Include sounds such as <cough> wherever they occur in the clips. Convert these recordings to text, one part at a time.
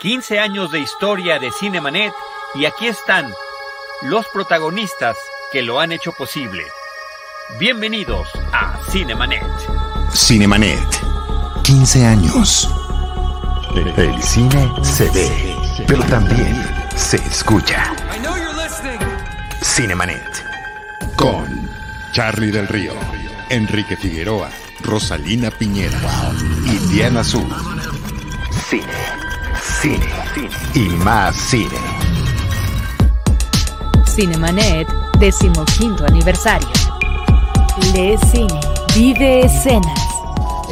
15 años de historia de Cinemanet y aquí están los protagonistas que lo han hecho posible. Bienvenidos a Cinemanet. Cinemanet. 15 años. El cine se ve, pero también se escucha. Cinemanet. Con Charlie del Río, Enrique Figueroa, Rosalina Piñera y Diana Azul. Cine, cine, y más cine. Cinemanet, decimoquinto aniversario. Lee cine, vive escenas.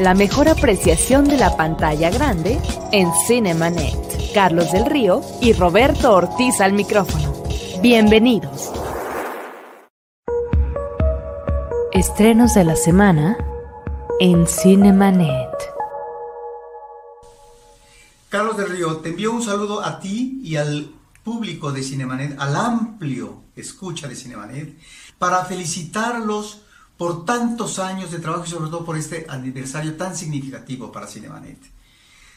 La mejor apreciación de la pantalla grande en Cinemanet. Carlos del Río y Roberto Ortiz al micrófono. Bienvenidos. Estrenos de la semana en Cinemanet. Carlos del Río, te envío un saludo a ti y al público de Cinemanet, al amplio escucha de Cinemanet, para felicitarlos por tantos años de trabajo y sobre todo por este aniversario tan significativo para Cinemanet.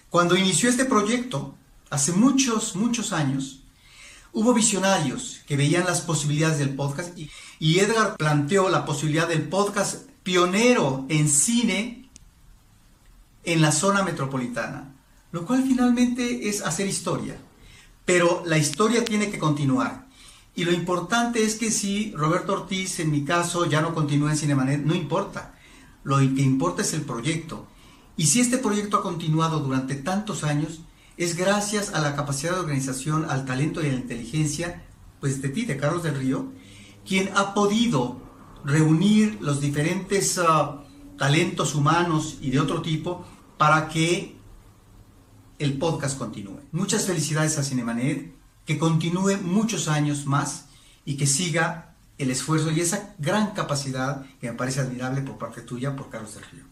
Cuando inició este proyecto, hace muchos, muchos años, hubo visionarios que veían las posibilidades del podcast y, y Edgar planteó la posibilidad del podcast pionero en cine en la zona metropolitana, lo cual finalmente es hacer historia. Pero la historia tiene que continuar. Y lo importante es que si Roberto Ortiz, en mi caso, ya no continúa en Cinemanet, no importa. Lo que importa es el proyecto. Y si este proyecto ha continuado durante tantos años, es gracias a la capacidad de organización, al talento y a la inteligencia, pues de ti, de Carlos del Río, quien ha podido reunir los diferentes uh, talentos humanos y de otro tipo para que el podcast continúe. Muchas felicidades a Cinemanet, que continúe muchos años más y que siga el esfuerzo y esa gran capacidad que me parece admirable por parte tuya, por Carlos del Río.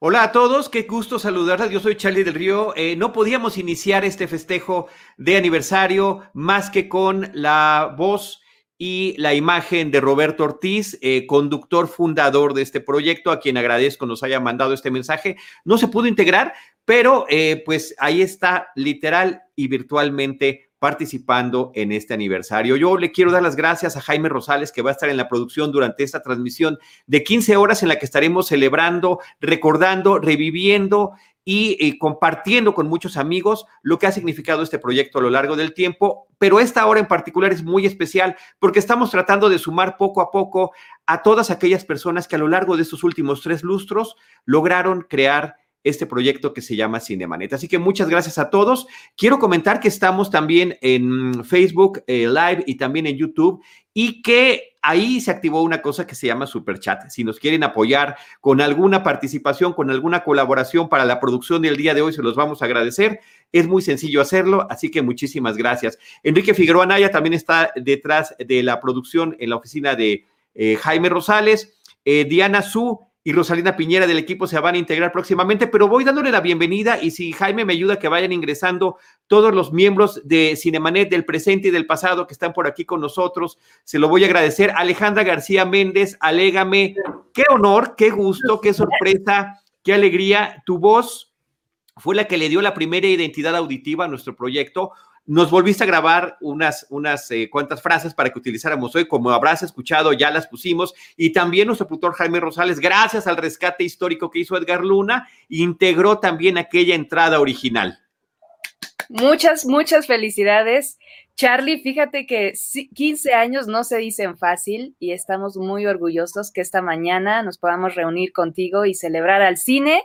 Hola a todos, qué gusto saludarles. Yo soy Charlie del Río. Eh, no podíamos iniciar este festejo de aniversario más que con la voz y la imagen de Roberto Ortiz, eh, conductor fundador de este proyecto, a quien agradezco nos haya mandado este mensaje. No se pudo integrar, pero eh, pues ahí está literal y virtualmente participando en este aniversario. Yo le quiero dar las gracias a Jaime Rosales, que va a estar en la producción durante esta transmisión de 15 horas en la que estaremos celebrando, recordando, reviviendo y, compartiendo con muchos amigos lo que ha significado este proyecto a lo largo del tiempo. Pero esta hora en particular es muy especial porque estamos tratando de sumar poco a poco a todas aquellas personas que a lo largo de estos últimos tres lustros lograron crear este proyecto que se llama Cinemanet. Así que muchas gracias a todos. Quiero comentar que estamos también en Facebook eh, Live y también en YouTube y que ahí se activó una cosa que se llama Super Chat. Si nos quieren apoyar con alguna participación, con alguna colaboración para la producción del día de hoy, se los vamos a agradecer. Es muy sencillo hacerlo, así que muchísimas gracias. Enrique Figueroa Naya también está detrás de la producción en la oficina de eh, Jaime Rosales. Eh, Diana Su y Rosalina Piñera del equipo se van a integrar próximamente, pero voy dándole la bienvenida y si Jaime me ayuda que vayan ingresando todos los miembros de Cinemanet del presente y del pasado que están por aquí con nosotros, se lo voy a agradecer. Alejandra García Méndez, alégame, qué honor, qué gusto, qué sorpresa, qué alegría. Tu voz fue la que le dio la primera identidad auditiva a nuestro proyecto. Nos volviste a grabar unas, unas eh, cuantas frases para que utilizáramos hoy, como habrás escuchado, ya las pusimos. Y también nuestro productor Jaime Rosales, gracias al rescate histórico que hizo Edgar Luna, integró también aquella entrada original. Muchas, muchas felicidades. Charlie, fíjate que 15 años no se dicen fácil y estamos muy orgullosos que esta mañana nos podamos reunir contigo y celebrar al cine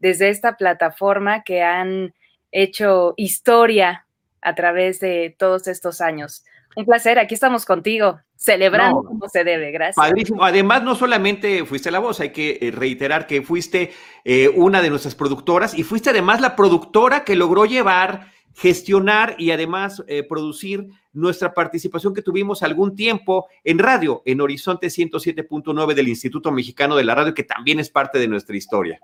desde esta plataforma que han hecho historia a través de todos estos años. Un placer, aquí estamos contigo, celebrando como se debe, gracias. Padrísimo. Además, no solamente fuiste la voz, hay que eh, reiterar que fuiste eh, una de nuestras productoras y fuiste además la productora que logró llevar, gestionar y además eh, producir nuestra participación que tuvimos algún tiempo en radio, en Horizonte 107.9 del Instituto Mexicano de la Radio, que también es parte de nuestra historia.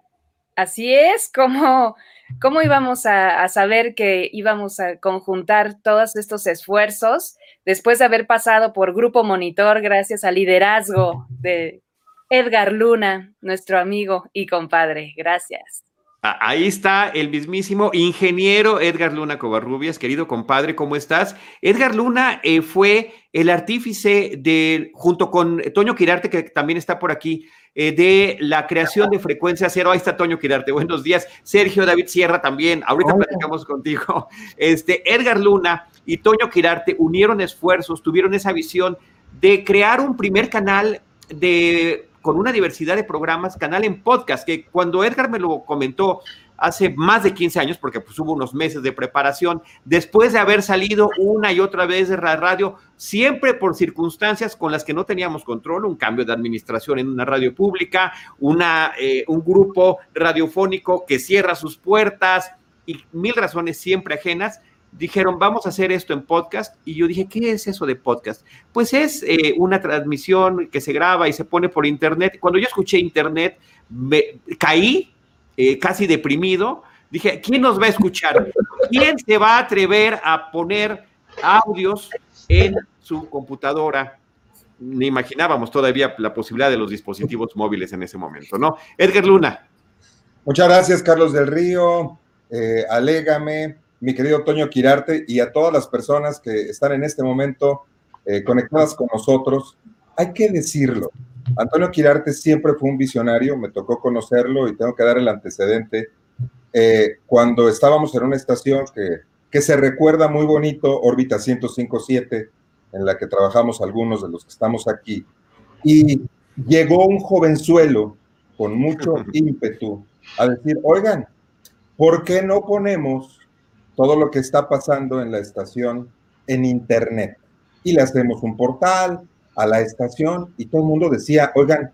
Así es, como ¿Cómo íbamos a, saber que íbamos a conjuntar todos estos esfuerzos después de haber pasado por Grupo Monitor gracias al liderazgo de Edgar Luna, nuestro amigo y compadre? Gracias. Ahí está el mismísimo ingeniero Edgar Luna Covarrubias, querido compadre, ¿cómo estás? Edgar Luna eh, fue el artífice de, junto con Toño Quirarte, que también está por aquí, eh, de la creación de Frecuencia Cero. Ahí está Toño Quirarte, buenos días. Sergio David Sierra también, ahorita platicamos contigo. <laughs> Este, Edgar Luna y Toño Quirarte unieron esfuerzos, tuvieron esa visión de crear un primer canal de con una diversidad de programas, canal en podcast, que cuando Edgar me lo comentó hace más de 15 años, porque pues hubo unos meses de preparación, después de haber salido una y otra vez de la radio, siempre por circunstancias con las que no teníamos control, un cambio de administración en una radio pública, una, eh, un grupo radiofónico que cierra sus puertas y mil razones siempre ajenas, dijeron, vamos a hacer esto en podcast. Y yo dije, ¿qué es eso de podcast? Pues es eh, una transmisión que se graba y se pone por internet. Cuando yo escuché internet, me caí eh, casi deprimido. Dije, ¿quién nos va a escuchar? ¿Quién se va a atrever a poner audios en su computadora? Ni imaginábamos todavía la posibilidad de los dispositivos móviles en ese momento, ¿no? Edgar Luna. Muchas gracias, Carlos del Río. Eh, alégame mi querido Toño Quirarte, y a todas las personas que están en este momento eh, conectadas con nosotros. Hay que decirlo, Antonio Quirarte siempre fue un visionario, me tocó conocerlo y tengo que dar el antecedente. Eh, cuando estábamos en una estación que, que se recuerda muy bonito, órbita 1057, en la que trabajamos algunos de los que estamos aquí, y llegó un jovenzuelo con mucho <laughs> ímpetu a decir, oigan, ¿por qué no ponemos todo lo que está pasando en la estación en Internet. Y le hacemos un portal a la estación y todo el mundo decía, oigan,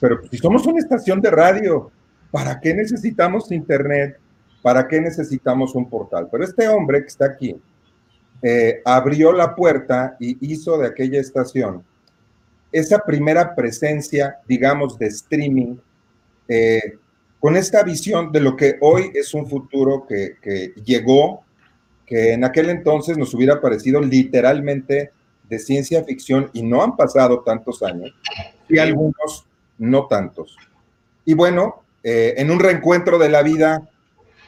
pero si somos una estación de radio, ¿para qué necesitamos Internet? ¿Para qué necesitamos un portal? Pero este hombre que está aquí eh, abrió la puerta y hizo de aquella estación esa primera presencia, digamos, de streaming eh, con esta visión de lo que hoy es un futuro que, llegó, que en aquel entonces nos hubiera parecido literalmente de ciencia ficción y no han pasado tantos años, y algunos no tantos. Y bueno, eh, en un reencuentro de la vida,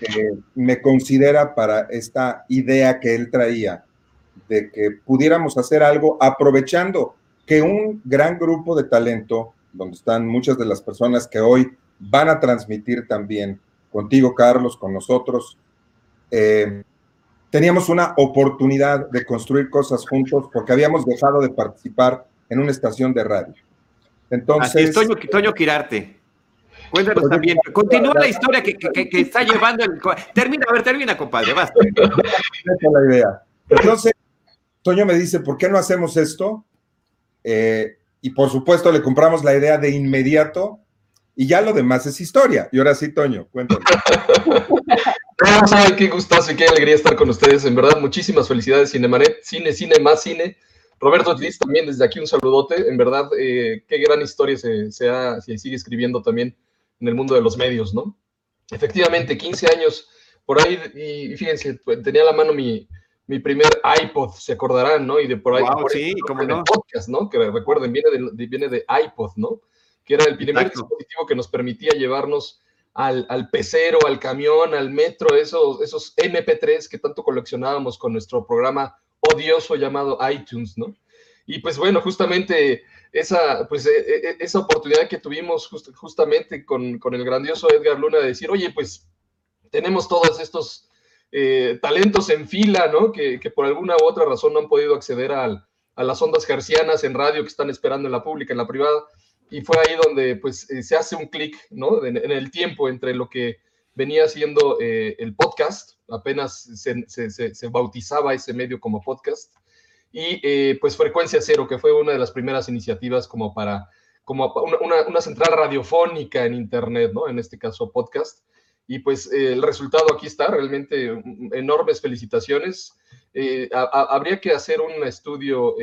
eh, me considera para esta idea que él traía de que pudiéramos hacer algo aprovechando que un gran grupo de talento, donde están muchas de las personas que hoy van a transmitir también contigo, Carlos, con nosotros. Eh, teníamos una oportunidad de construir cosas juntos porque habíamos dejado de participar en una estación de radio. Entonces. Toño, Toño Quirarte. Cuéntanos también. Continúa la historia que, está llevando. El... Termina, a ver, termina, compadre, basta. la idea. Entonces, Toño me dice, ¿por qué no hacemos esto? Eh, y por supuesto, le compramos la idea de inmediato y ya lo demás es historia. Y ahora sí, Toño, cuéntame. <laughs> qué gustazo y qué alegría estar con ustedes. En verdad, muchísimas felicidades, Cinemanet. Cine, cine, más cine. Roberto Liz, también desde aquí un saludote. En verdad, eh, qué gran historia se, se, sigue escribiendo también en el mundo de los medios, ¿no? Efectivamente, 15 años por ahí, y, fíjense, pues, tenía a la mano mi, mi primer iPod, se acordarán, ¿no? Y de por ahí, sí, como no. podcast, ¿no? Que recuerden, viene de, viene de iPod, ¿no? Que era el primer dispositivo que nos permitía llevarnos al, al, pecero, al camión, al metro, esos, esos MP3 que tanto coleccionábamos con nuestro programa odioso llamado iTunes, ¿no? Y pues bueno, justamente esa, pues, e, e, esa oportunidad que tuvimos justamente con, con, el grandioso Edgar Luna de decir, oye, pues tenemos todos estos eh, talentos en fila, ¿no? Que, que, por alguna u otra razón no han podido acceder al, a las ondas gercianas en radio que están esperando en la pública, en la privada y fue ahí donde pues eh, se hace un clic, ¿no? En, el tiempo entre lo que venía siendo eh, el podcast, apenas se, se, se, bautizaba ese medio como podcast, y eh, pues Frecuencia Cero, que fue una de las primeras iniciativas como para, como una, una, central radiofónica en Internet, ¿no? En este caso podcast. Y pues el resultado aquí está, realmente mm, enormes felicitaciones. habría que hacer un estudio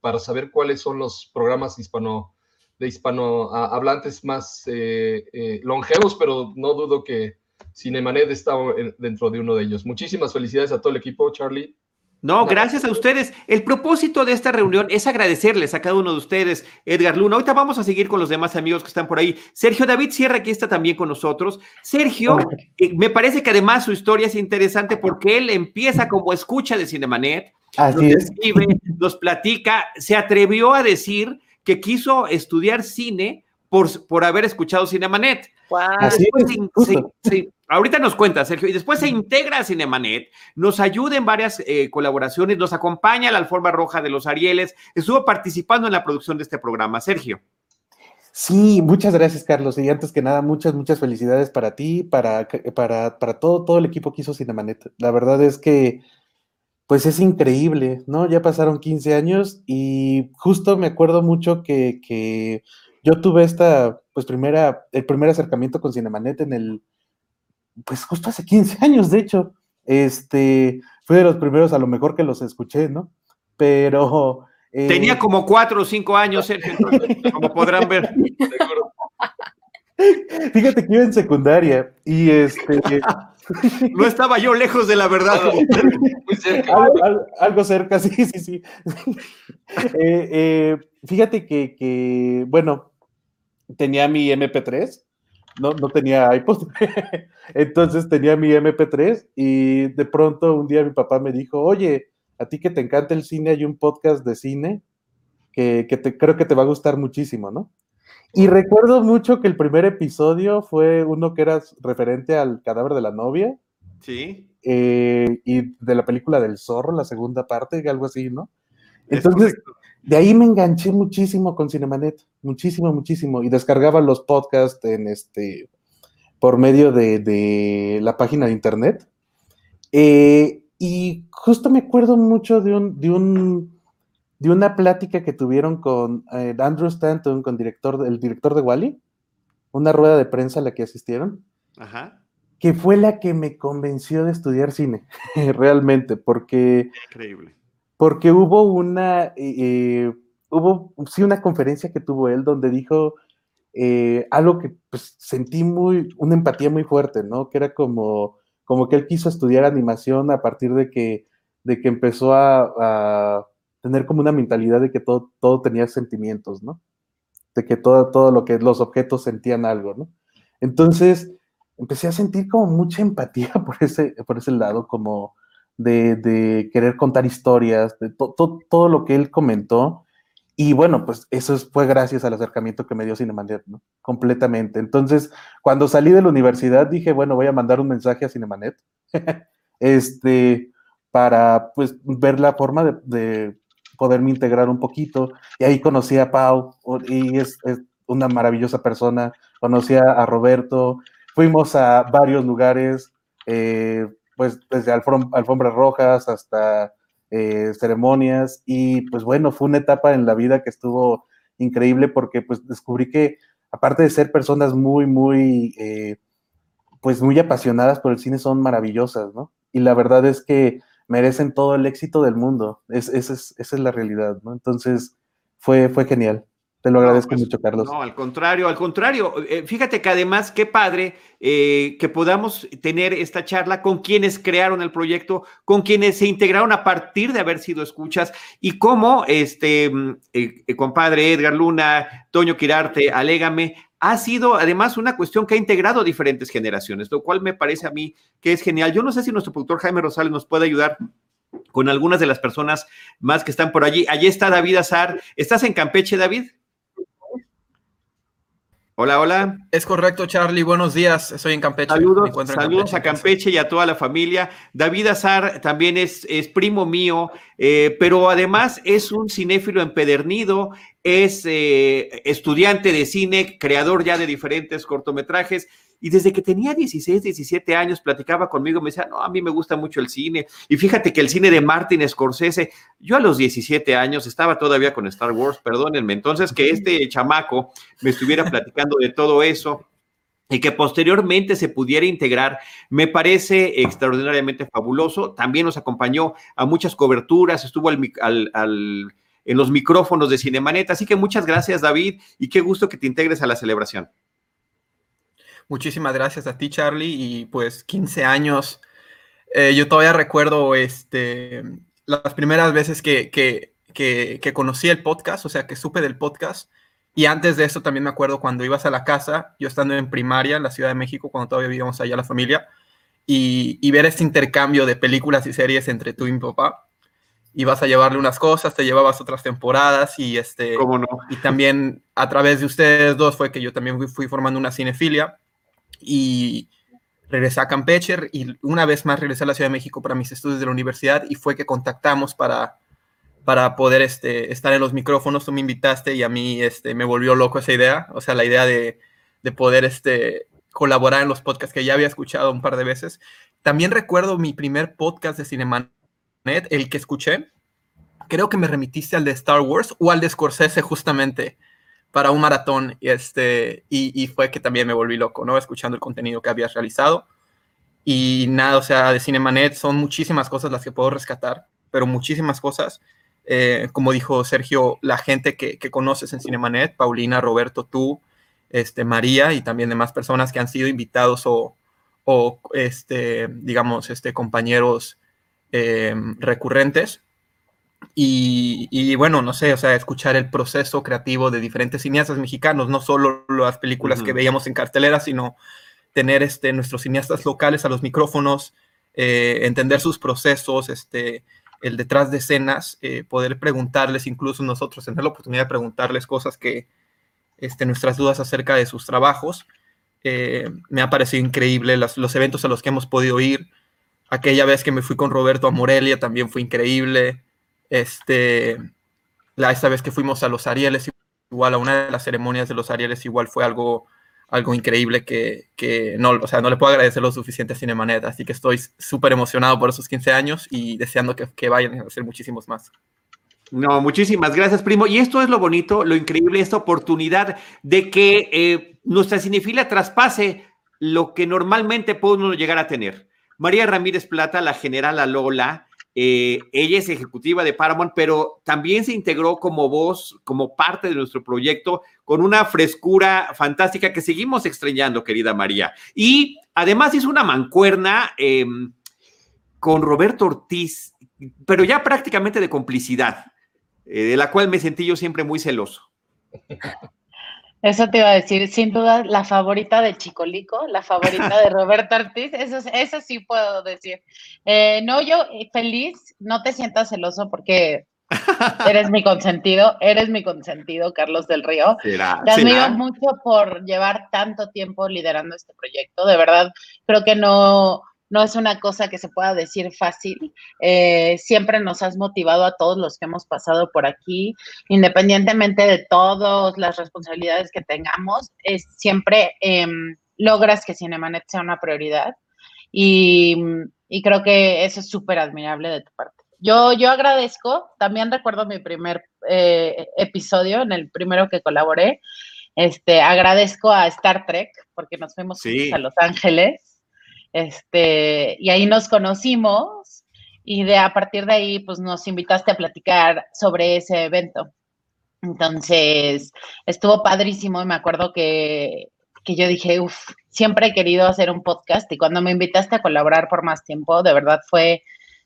para saber cuáles son los programas hispano de hispanohablantes más eh, eh, longevos, pero no dudo que Cinemanet está dentro de uno de ellos. Muchísimas felicidades a todo el equipo, Charlie. No, gracias a ustedes. El propósito de esta reunión es agradecerles a cada uno de ustedes, Edgar Luna. Ahorita vamos a seguir con los demás amigos que están por ahí. Sergio David Sierra, aquí está también con nosotros. Sergio, eh, me parece que además su historia es interesante porque él empieza como escucha de Cinemanet, Así nos es. escribe, nos platica, se atrevió a decir que quiso estudiar cine por, por haber escuchado Cinemanet. Wow. Así Después es, se- justo. se- se- ahorita nos cuenta, Sergio, y después se integra a Cinemanet, nos ayuda en varias eh, colaboraciones, nos acompaña a la alfombra roja de los Arieles, estuvo participando en la producción de este programa. Sergio. Sí, muchas gracias, Carlos. Y antes que nada, muchas, muchas felicidades para ti, para, para, para todo, todo el equipo que hizo Cinemanet. La verdad es que, pues es increíble, ¿no? Ya pasaron 15 años y justo me acuerdo mucho que, que yo tuve esta, pues primera, el primer acercamiento con Cinemanet en el, pues justo hace 15 años, de hecho. Este, fue de los primeros a lo mejor que los escuché, ¿no? Pero... eh, Tenía como cuatro o cinco años, Sergio, como podrán ver. <laughs> Fíjate que iba en secundaria y este <laughs> No estaba yo lejos de la verdad. Muy cerca. algo, algo- algo cerca, sí, sí, sí. Eh, eh, fíjate que, que, bueno, tenía mi MP3, no, no tenía iPod, <laughs> entonces tenía mi MP3 y de pronto un día mi papá me dijo, oye, a ti que te encanta el cine, hay un podcast de cine que, que te, creo que te va a gustar muchísimo, ¿no? Y recuerdo mucho que el primer episodio fue uno que era referente al cadáver de la novia Sí. eh, y de la película del zorro, la segunda parte, algo así, ¿no? es Entonces, de ahí me enganché muchísimo con Cinemanet, muchísimo, muchísimo, y descargaba los podcasts en este, por medio de, de la página de internet. Eh, y justo me acuerdo mucho de un, de un, de una plática que tuvieron con eh, Andrew Stanton, con director, el director de Wally, una rueda de prensa a la que asistieron Ajá. que fue la que me convenció de estudiar cine, <laughs> realmente, porque, Increíble. porque hubo una, eh, eh, hubo, sí, una conferencia que tuvo él donde dijo eh, algo que pues, sentí muy, una empatía muy fuerte, ¿no? Que era como, como que él quiso estudiar animación a partir de que, de que empezó a, a tener como una mentalidad de que todo, todo tenía sentimientos, ¿no? De que todo, todo lo que los objetos sentían algo, ¿no? Entonces, empecé a sentir como mucha empatía <laughs> por ese, por ese lado, como de, de querer contar historias, de to- to- todo lo que él comentó. Y bueno, pues eso es- fue gracias al acercamiento que me dio Cinemanet, ¿no? Completamente. Entonces, cuando salí de la universidad, dije, bueno, voy a mandar un mensaje a Cinemanet, <laughs> este, para pues ver la forma de poderme integrar un poquito. Y ahí conocí a Pau, y es, es una maravillosa persona. Conocí a, a Roberto, fuimos a varios lugares, eh, pues desde alfom- alfombras rojas hasta eh, ceremonias y pues bueno, fue una etapa en la vida que estuvo increíble porque pues descubrí que aparte de ser personas muy, muy, eh, pues muy apasionadas por el cine, son maravillosas, ¿no? Y la verdad es que merecen todo el éxito del mundo, es, esa, es, esa es la realidad, ¿no? Entonces fue, fue genial. Te lo No, agradezco pues, mucho, Carlos. No, al contrario, al contrario. Eh, fíjate que además, qué padre eh, que podamos tener esta charla con quienes crearon el proyecto, con quienes se integraron a partir de haber sido escuchas y cómo este mm, eh, compadre Edgar Luna, Toño Quirarte, Alégame, ha sido además una cuestión que ha integrado diferentes generaciones, lo cual me parece a mí que es genial. Yo no sé si nuestro productor Jaime Rosales nos puede ayudar con algunas de las personas más que están por allí. Allí está David Azar. ¿Estás en Campeche, David? Hola, hola. Es correcto, Charlie. Buenos días. Estoy en Campeche. Saludos, a Campeche y a toda la familia. David Azar también es, es primo mío, eh, pero además es un cinéfilo empedernido, es eh, estudiante de cine, creador ya de diferentes cortometrajes. Y desde que tenía 16, 17 años platicaba conmigo, me decía, no, a mí me gusta mucho el cine. Y fíjate que el cine de Martin Scorsese, yo a los 17 años estaba todavía con Star Wars, perdónenme. Entonces, que este chamaco me estuviera platicando de todo eso y que posteriormente se pudiera integrar, me parece extraordinariamente fabuloso. También nos acompañó a muchas coberturas, estuvo al, al- al- en los micrófonos de Cinemanet. Así que muchas gracias, David, y qué gusto que te integres a la celebración. Muchísimas gracias a ti, Charlie. Y pues 15 años. Eh, yo todavía recuerdo este, las primeras veces que, que, que, conocí el podcast, o sea, que supe del podcast. Y antes de eso también me acuerdo cuando ibas a la casa, yo estando en primaria en la Ciudad de México, cuando todavía vivíamos allá la familia, y, y ver este intercambio de películas y series entre tú y mi papá. Ibas a llevarle unas cosas, te llevabas otras temporadas y este... ¿Cómo no? Y también a través de ustedes dos fue que yo también fui, fui formando una cinefilia y regresé a Campeche y una vez más regresé a la Ciudad de México para mis estudios de la universidad y fue que contactamos para, para poder este, estar en los micrófonos. Tú me invitaste y a mí este, me volvió loco esa idea, o sea, la idea de, de poder este, colaborar en los podcasts que ya había escuchado un par de veces. También recuerdo mi primer podcast de Cinemanet, el que escuché. Creo que me remitiste al de Star Wars o al de Scorsese justamente para un maratón este, y, y, fue que también me volví loco, ¿no? Escuchando el contenido que habías realizado. Y nada, o sea, de Cinemanet son muchísimas cosas las que puedo rescatar, pero muchísimas cosas. Eh, como dijo Sergio, la gente que, que, conoces en Cinemanet, Paulina, Roberto, tú, este, María y también demás personas que han sido invitados o, o este, digamos, este, compañeros eh, recurrentes y, bueno, no sé, o sea, escuchar el proceso creativo de diferentes cineastas mexicanos, no solo las películas que veíamos en cartelera, sino tener este, nuestros cineastas locales a los micrófonos, eh, entender sus procesos, este, el detrás de escenas, eh, poder preguntarles, incluso nosotros, tener la oportunidad de preguntarles cosas que, este, nuestras dudas acerca de sus trabajos. Eh, me ha parecido increíble los, los eventos a los que hemos podido ir. Aquella vez que me fui con Roberto a Morelia también fue increíble. Este, la, esta vez que fuimos a los Arieles, igual a una de las ceremonias de los Arieles, igual fue algo, algo increíble que, que no, o sea, no le puedo agradecer lo suficiente a Cinemanet, así que estoy súper emocionado por esos 15 años y deseando que, que vayan a ser muchísimos más. No, muchísimas gracias, primo. Y esto es lo bonito, lo increíble, esta oportunidad de que eh, nuestra cinefilia traspase lo que normalmente podemos llegar a tener. María Ramírez Plata, la general Lola, eh, ella es ejecutiva de Paramount, pero también se integró como voz, como parte de nuestro proyecto, con una frescura fantástica que seguimos extrañando, querida María. Y además hizo una mancuerna eh, con Roberto Ortiz, pero ya prácticamente de complicidad, eh, de la cual me sentí yo siempre muy celoso. <laughs> Eso te iba a decir, sin duda, la favorita de Chicolico, la favorita de Roberto Ortiz, eso, eso sí puedo decir. Eh, no, yo eh, feliz, no te sientas celoso porque eres mi consentido, eres mi consentido, Carlos del Río. ¿Será? Te admiro mucho por llevar tanto tiempo liderando este proyecto, de verdad, creo que no, no es una cosa que se pueda decir fácil. Eh, siempre nos has motivado a todos los que hemos pasado por aquí, independientemente de todas las responsabilidades que tengamos, es, siempre eh, logras que Cinemanet sea una prioridad y, y creo que eso es súper admirable de tu parte. Yo, yo agradezco, también recuerdo mi primer eh, episodio, en el primero que colaboré, este, agradezco a Star Trek porque nos fuimos Sí. a Los Ángeles este, y ahí nos conocimos y de a partir de ahí pues nos invitaste a platicar sobre ese evento. Entonces, estuvo padrísimo y me acuerdo que, que yo dije, uff, siempre he querido hacer un podcast y cuando me invitaste a colaborar por más tiempo, de verdad fue,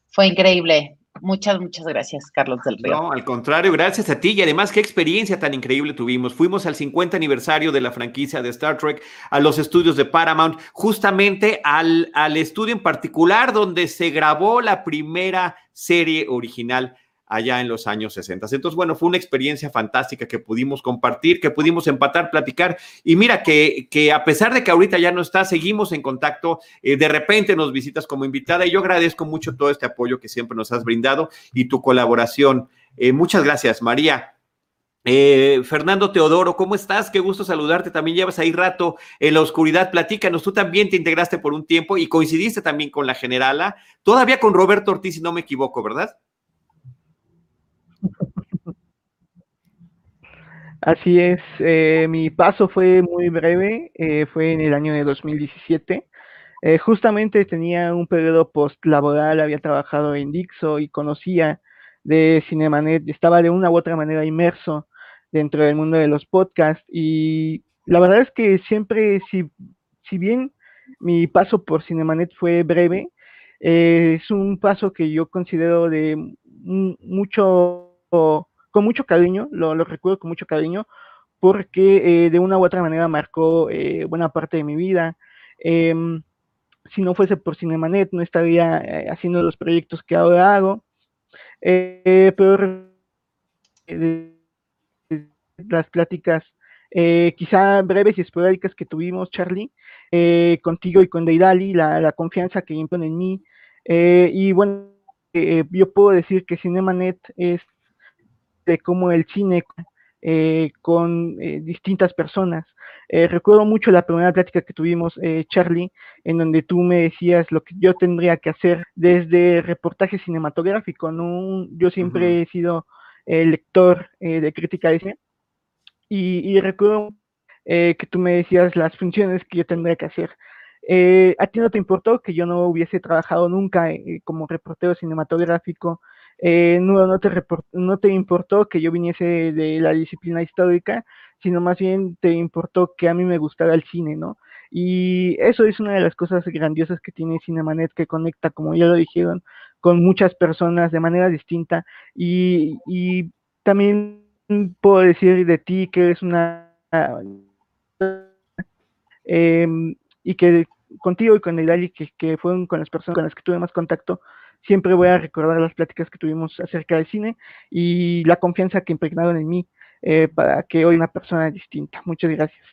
fue increíble. Muchas, muchas gracias, Carlos del Río. No, al contrario, gracias a ti y además qué experiencia tan increíble tuvimos. Fuimos al 50 aniversario de la franquicia de Star Trek, a los estudios de Paramount, justamente al, al estudio en particular donde se grabó la primera serie original allá en los años 60. Entonces, bueno, fue una experiencia fantástica que pudimos compartir, que pudimos empatar, platicar. Y mira que, que a pesar de que ahorita ya no está, seguimos en contacto. Eh, de repente nos visitas como invitada y yo agradezco mucho todo este apoyo que siempre nos has brindado y tu colaboración. Eh, muchas gracias, María. Eh, Fernando Teodoro, ¿cómo estás? Qué gusto saludarte. También llevas ahí rato en la oscuridad. Platícanos, tú también te integraste por un tiempo y coincidiste también con la generala, todavía con Roberto Ortiz, si no me equivoco, ¿verdad? Así es, eh, mi paso fue muy breve, eh, fue en el año de 2017. Eh, justamente tenía un periodo postlaboral, había trabajado en Dixo y conocía de Cinemanet, estaba de una u otra manera inmerso dentro del mundo de los podcasts y la verdad es que siempre, si, si bien mi paso por Cinemanet fue breve, es un paso que yo considero de mucho, con mucho cariño, lo, recuerdo con mucho cariño, porque de una u otra manera marcó buena parte de mi vida. Em, si no fuese por Cinemanet, no estaría haciendo los proyectos que ahora hago. pero las pláticas eh, quizá breves y esporádicas que tuvimos, Charlie, eh, contigo y con Deidali, la, la, confianza que impone en mí. Eh, y bueno, yo puedo decir que Cinemanet es de cómo el cine con distintas personas. recuerdo mucho la primera plática que tuvimos, Charlie, en donde tú me decías lo que yo tendría que hacer desde reportaje cinematográfico. ¿no? Yo siempre he sido lector de crítica de cine y, recuerdo eh, que tú me decías las funciones que yo tendría que hacer. Eh, ¿A ti no te importó que yo no hubiese trabajado nunca eh, como reportero cinematográfico? No, no, te no te importó que yo viniese de la disciplina histórica, sino más bien te importó que a mí me gustara el cine, ¿no? Y eso es una de las cosas grandiosas que tiene Cinemanet, que conecta, como ya lo dijeron, con muchas personas de manera distinta y, y también puedo decir de ti que eres una... Em, y que contigo y con el que, que fueron con las personas con las que tuve más contacto, siempre voy a recordar las pláticas que tuvimos acerca del cine y la confianza que impregnaron en mí eh, para que hoy una persona distinta. Muchas gracias.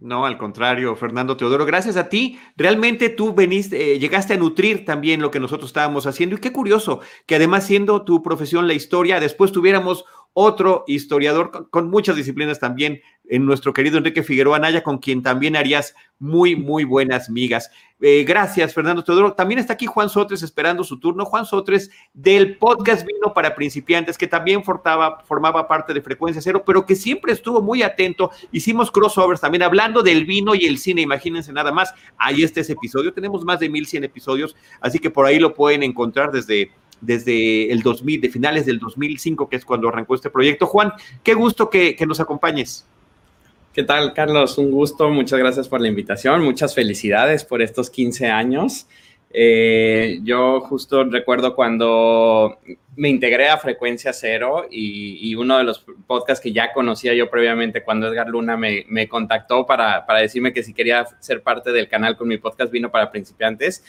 No, al contrario, Fernando Teodoro, gracias a ti. Realmente tú veniste, eh, llegaste a nutrir también lo que nosotros estábamos haciendo. Y qué curioso que además siendo tu profesión la historia, después tuviéramos otro historiador con, muchas disciplinas también, en nuestro querido Enrique Figueroa Naya, con quien también harías muy, muy buenas migas. Eh, gracias, Fernando Teodoro. También está aquí Juan Sotres esperando su turno. Juan Sotres del podcast Vino para Principiantes, que también formaba, formaba parte de Frecuencia Cero, pero que siempre estuvo muy atento. Hicimos crossovers también hablando del vino y el cine. Imagínense nada más. Ahí está ese episodio. Tenemos más de 1100 episodios, así que por ahí lo pueden encontrar desde desde el 2000, de finales del 2005, que es cuando arrancó este proyecto. Juan, qué gusto que, nos acompañes. ¿Qué tal, Carlos? Un gusto, muchas gracias por la invitación, muchas felicidades por estos 15 años. Eh, yo justo recuerdo cuando me integré a Frecuencia Cero y, uno de los podcasts que ya conocía yo previamente, cuando Edgar Luna me, me contactó para, para, decirme que si quería ser parte del canal con mi podcast Vino para Principiantes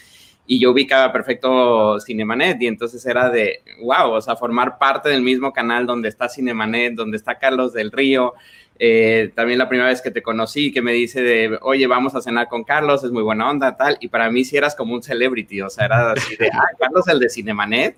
y yo ubicaba perfecto Cinemanet y entonces era de, wow, o sea, formar parte del mismo canal donde está Cinemanet, donde está Carlos del Río. Eh, también la primera vez que te conocí, que me dice de, oye, vamos a cenar con Carlos, es muy buena onda, tal, y para mí sí eras como un celebrity, o sea, era así de, ah, Carlos el de Cinemanet,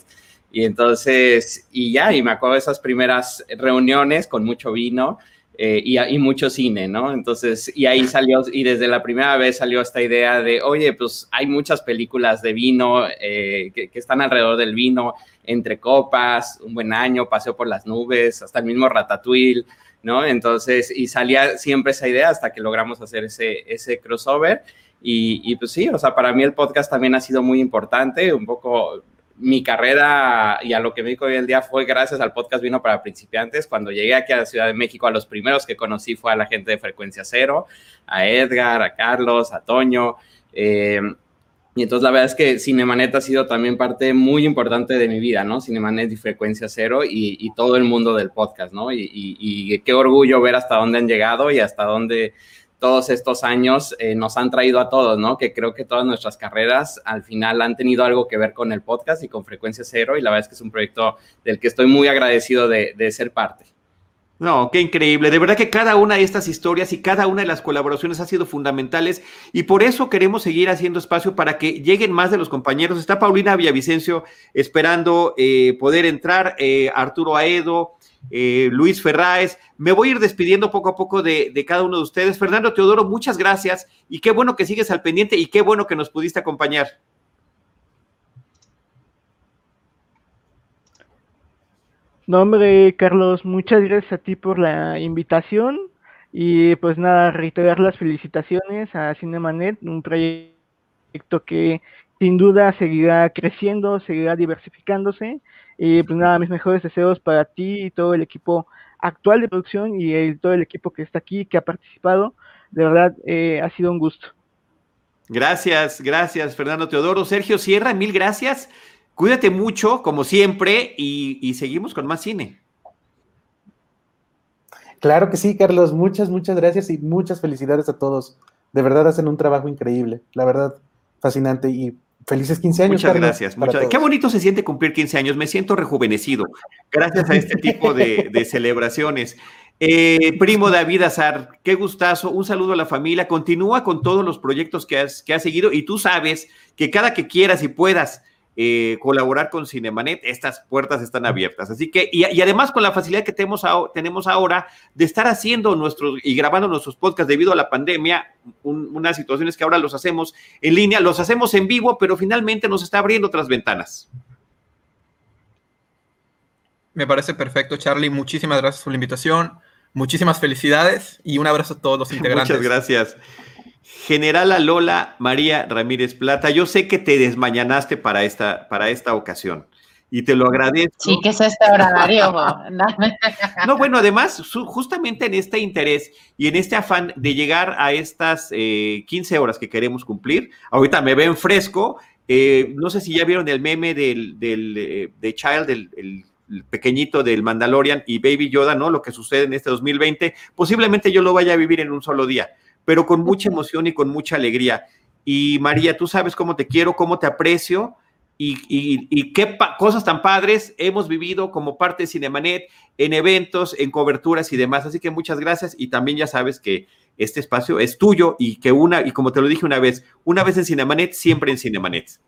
y entonces, y ya, y me acuerdo de esas primeras reuniones con mucho vino, eh, y, mucho cine, ¿no? Entonces, y ahí salió, y desde la primera vez salió esta idea de, oye, pues hay muchas películas de vino eh, que, están alrededor del vino, entre copas, un buen año, paseo por las nubes, hasta el mismo Ratatouille, ¿no? Entonces, y salía siempre esa idea hasta que logramos hacer ese, ese crossover. Y, y, pues sí, o sea, para mí el podcast también ha sido muy importante, un poco mi carrera y a lo que me dedico hoy en día fue gracias al podcast Vino para Principiantes. Cuando llegué aquí a la Ciudad de México, a los primeros que conocí fue a la gente de Frecuencia Cero, a Edgar, a Carlos, a Toño. Eh, y entonces la verdad es que Cinemanet ha sido también parte muy importante de mi vida, ¿no? Cinemanet y Frecuencia Cero y, todo el mundo del podcast, ¿no? Y, qué orgullo ver hasta dónde han llegado y hasta dónde todos estos años eh, nos han traído a todos, ¿no? Que creo que todas nuestras carreras al final han tenido algo que ver con el podcast y con Frecuencia Cero y la verdad es que es un proyecto del que estoy muy agradecido de, ser parte. No, qué increíble. De verdad que cada una de estas historias y cada una de las colaboraciones ha sido fundamentales y por eso queremos seguir haciendo espacio para que lleguen más de los compañeros. Está Paulina Villavicencio esperando eh, poder entrar, eh, Arturo Aedo, eh, Luis Ferráez. Me voy a ir despidiendo poco a poco de, cada uno de ustedes. Fernando Teodoro, muchas gracias y qué bueno que sigues al pendiente y qué bueno que nos pudiste acompañar. No, hombre, Carlos, muchas gracias a ti por la invitación y pues nada, reiterar las felicitaciones a Cinemanet, un proyecto que sin duda seguirá creciendo, seguirá diversificándose y pues nada, mis mejores deseos para ti y todo el equipo actual de producción y todo el equipo que está aquí, que ha participado. De verdad, eh, ha sido un gusto. Gracias, gracias, Fernando Teodoro. Sergio Sierra, mil gracias. Cuídate mucho, como siempre, y, seguimos con más cine. Claro que sí, Carlos. Muchas, muchas gracias y muchas felicidades a todos. De verdad hacen un trabajo increíble. La verdad, fascinante y felices 15 años. Muchas gracias. Muchas, qué bonito se siente cumplir 15 años. Me siento rejuvenecido gracias a este tipo de, <laughs> de celebraciones. Eh, primo David Azar, qué gustazo, un saludo a la familia, continúa con todos los proyectos que has, que has seguido y tú sabes que cada que quieras y puedas eh, colaborar con Cinemanet, estas puertas están abiertas. Así que, y, además con la facilidad que tenemos, tenemos ahora de estar haciendo nuestros y grabando nuestros podcasts debido a la pandemia, unas situaciones que ahora los hacemos en línea, los hacemos en vivo, pero finalmente nos está abriendo otras ventanas. Me parece perfecto, Charlie. Muchísimas gracias por la invitación. Muchísimas felicidades y un abrazo a todos los <laughs> integrantes. Muchas gracias. General Lola María Ramírez Plata, yo sé que te desmañanaste para esta, para esta ocasión y te lo agradezco. Sí, que es este horario. <laughs> no, bueno, además, justamente en este interés y en este afán de llegar a estas 15 eh, horas que queremos cumplir, ahorita me ven fresco. Eh, no sé si ya vieron el meme del, del eh, de Child, del pequeñito del Mandalorian y Baby Yoda, ¿no? Lo que sucede en este 2020, posiblemente yo lo vaya a vivir en un solo día, pero con mucha emoción y con mucha alegría. Y María, tú sabes cómo te quiero, cómo te aprecio y, qué cosas tan padres hemos vivido como parte de Cinemanet en eventos, en coberturas y demás. Así que muchas gracias y también ya sabes que este espacio es tuyo y que una, y como te lo dije una vez, una vez en Cinemanet, siempre en Cinemanet.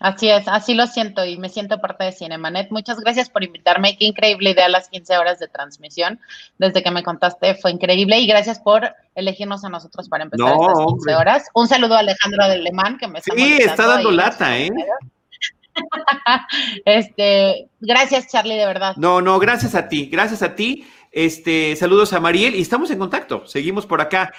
Así es, así lo siento y me siento parte de Cinemanet. Muchas gracias por invitarme. Qué increíble idea las 15 horas de transmisión. Desde que me contaste fue increíble y gracias por elegirnos a nosotros para empezar estas 15 horas. Un saludo a Alejandro de Alemán que me está Sí, está dando lata, ¿eh? <laughs> este, gracias Charlie, de verdad. No, no, gracias a ti, gracias a ti. Este, saludos a Mariel y estamos en contacto. Seguimos por acá.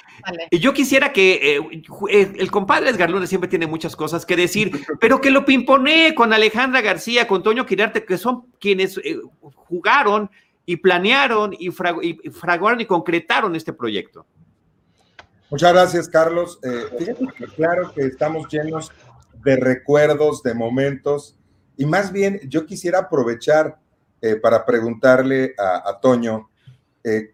Y Yo quisiera que eh, eh, el compadre Edgar Luna siempre tiene muchas cosas que decir, pero que lo pimpone con Alejandra García, con Toño Quirarte, que son quienes eh, jugaron y planearon y, fraguaron y concretaron este proyecto. Muchas gracias, Carlos. fíjate que claro que estamos llenos de recuerdos, de momentos, y más bien yo quisiera aprovechar para preguntarle a, a Toño, eh,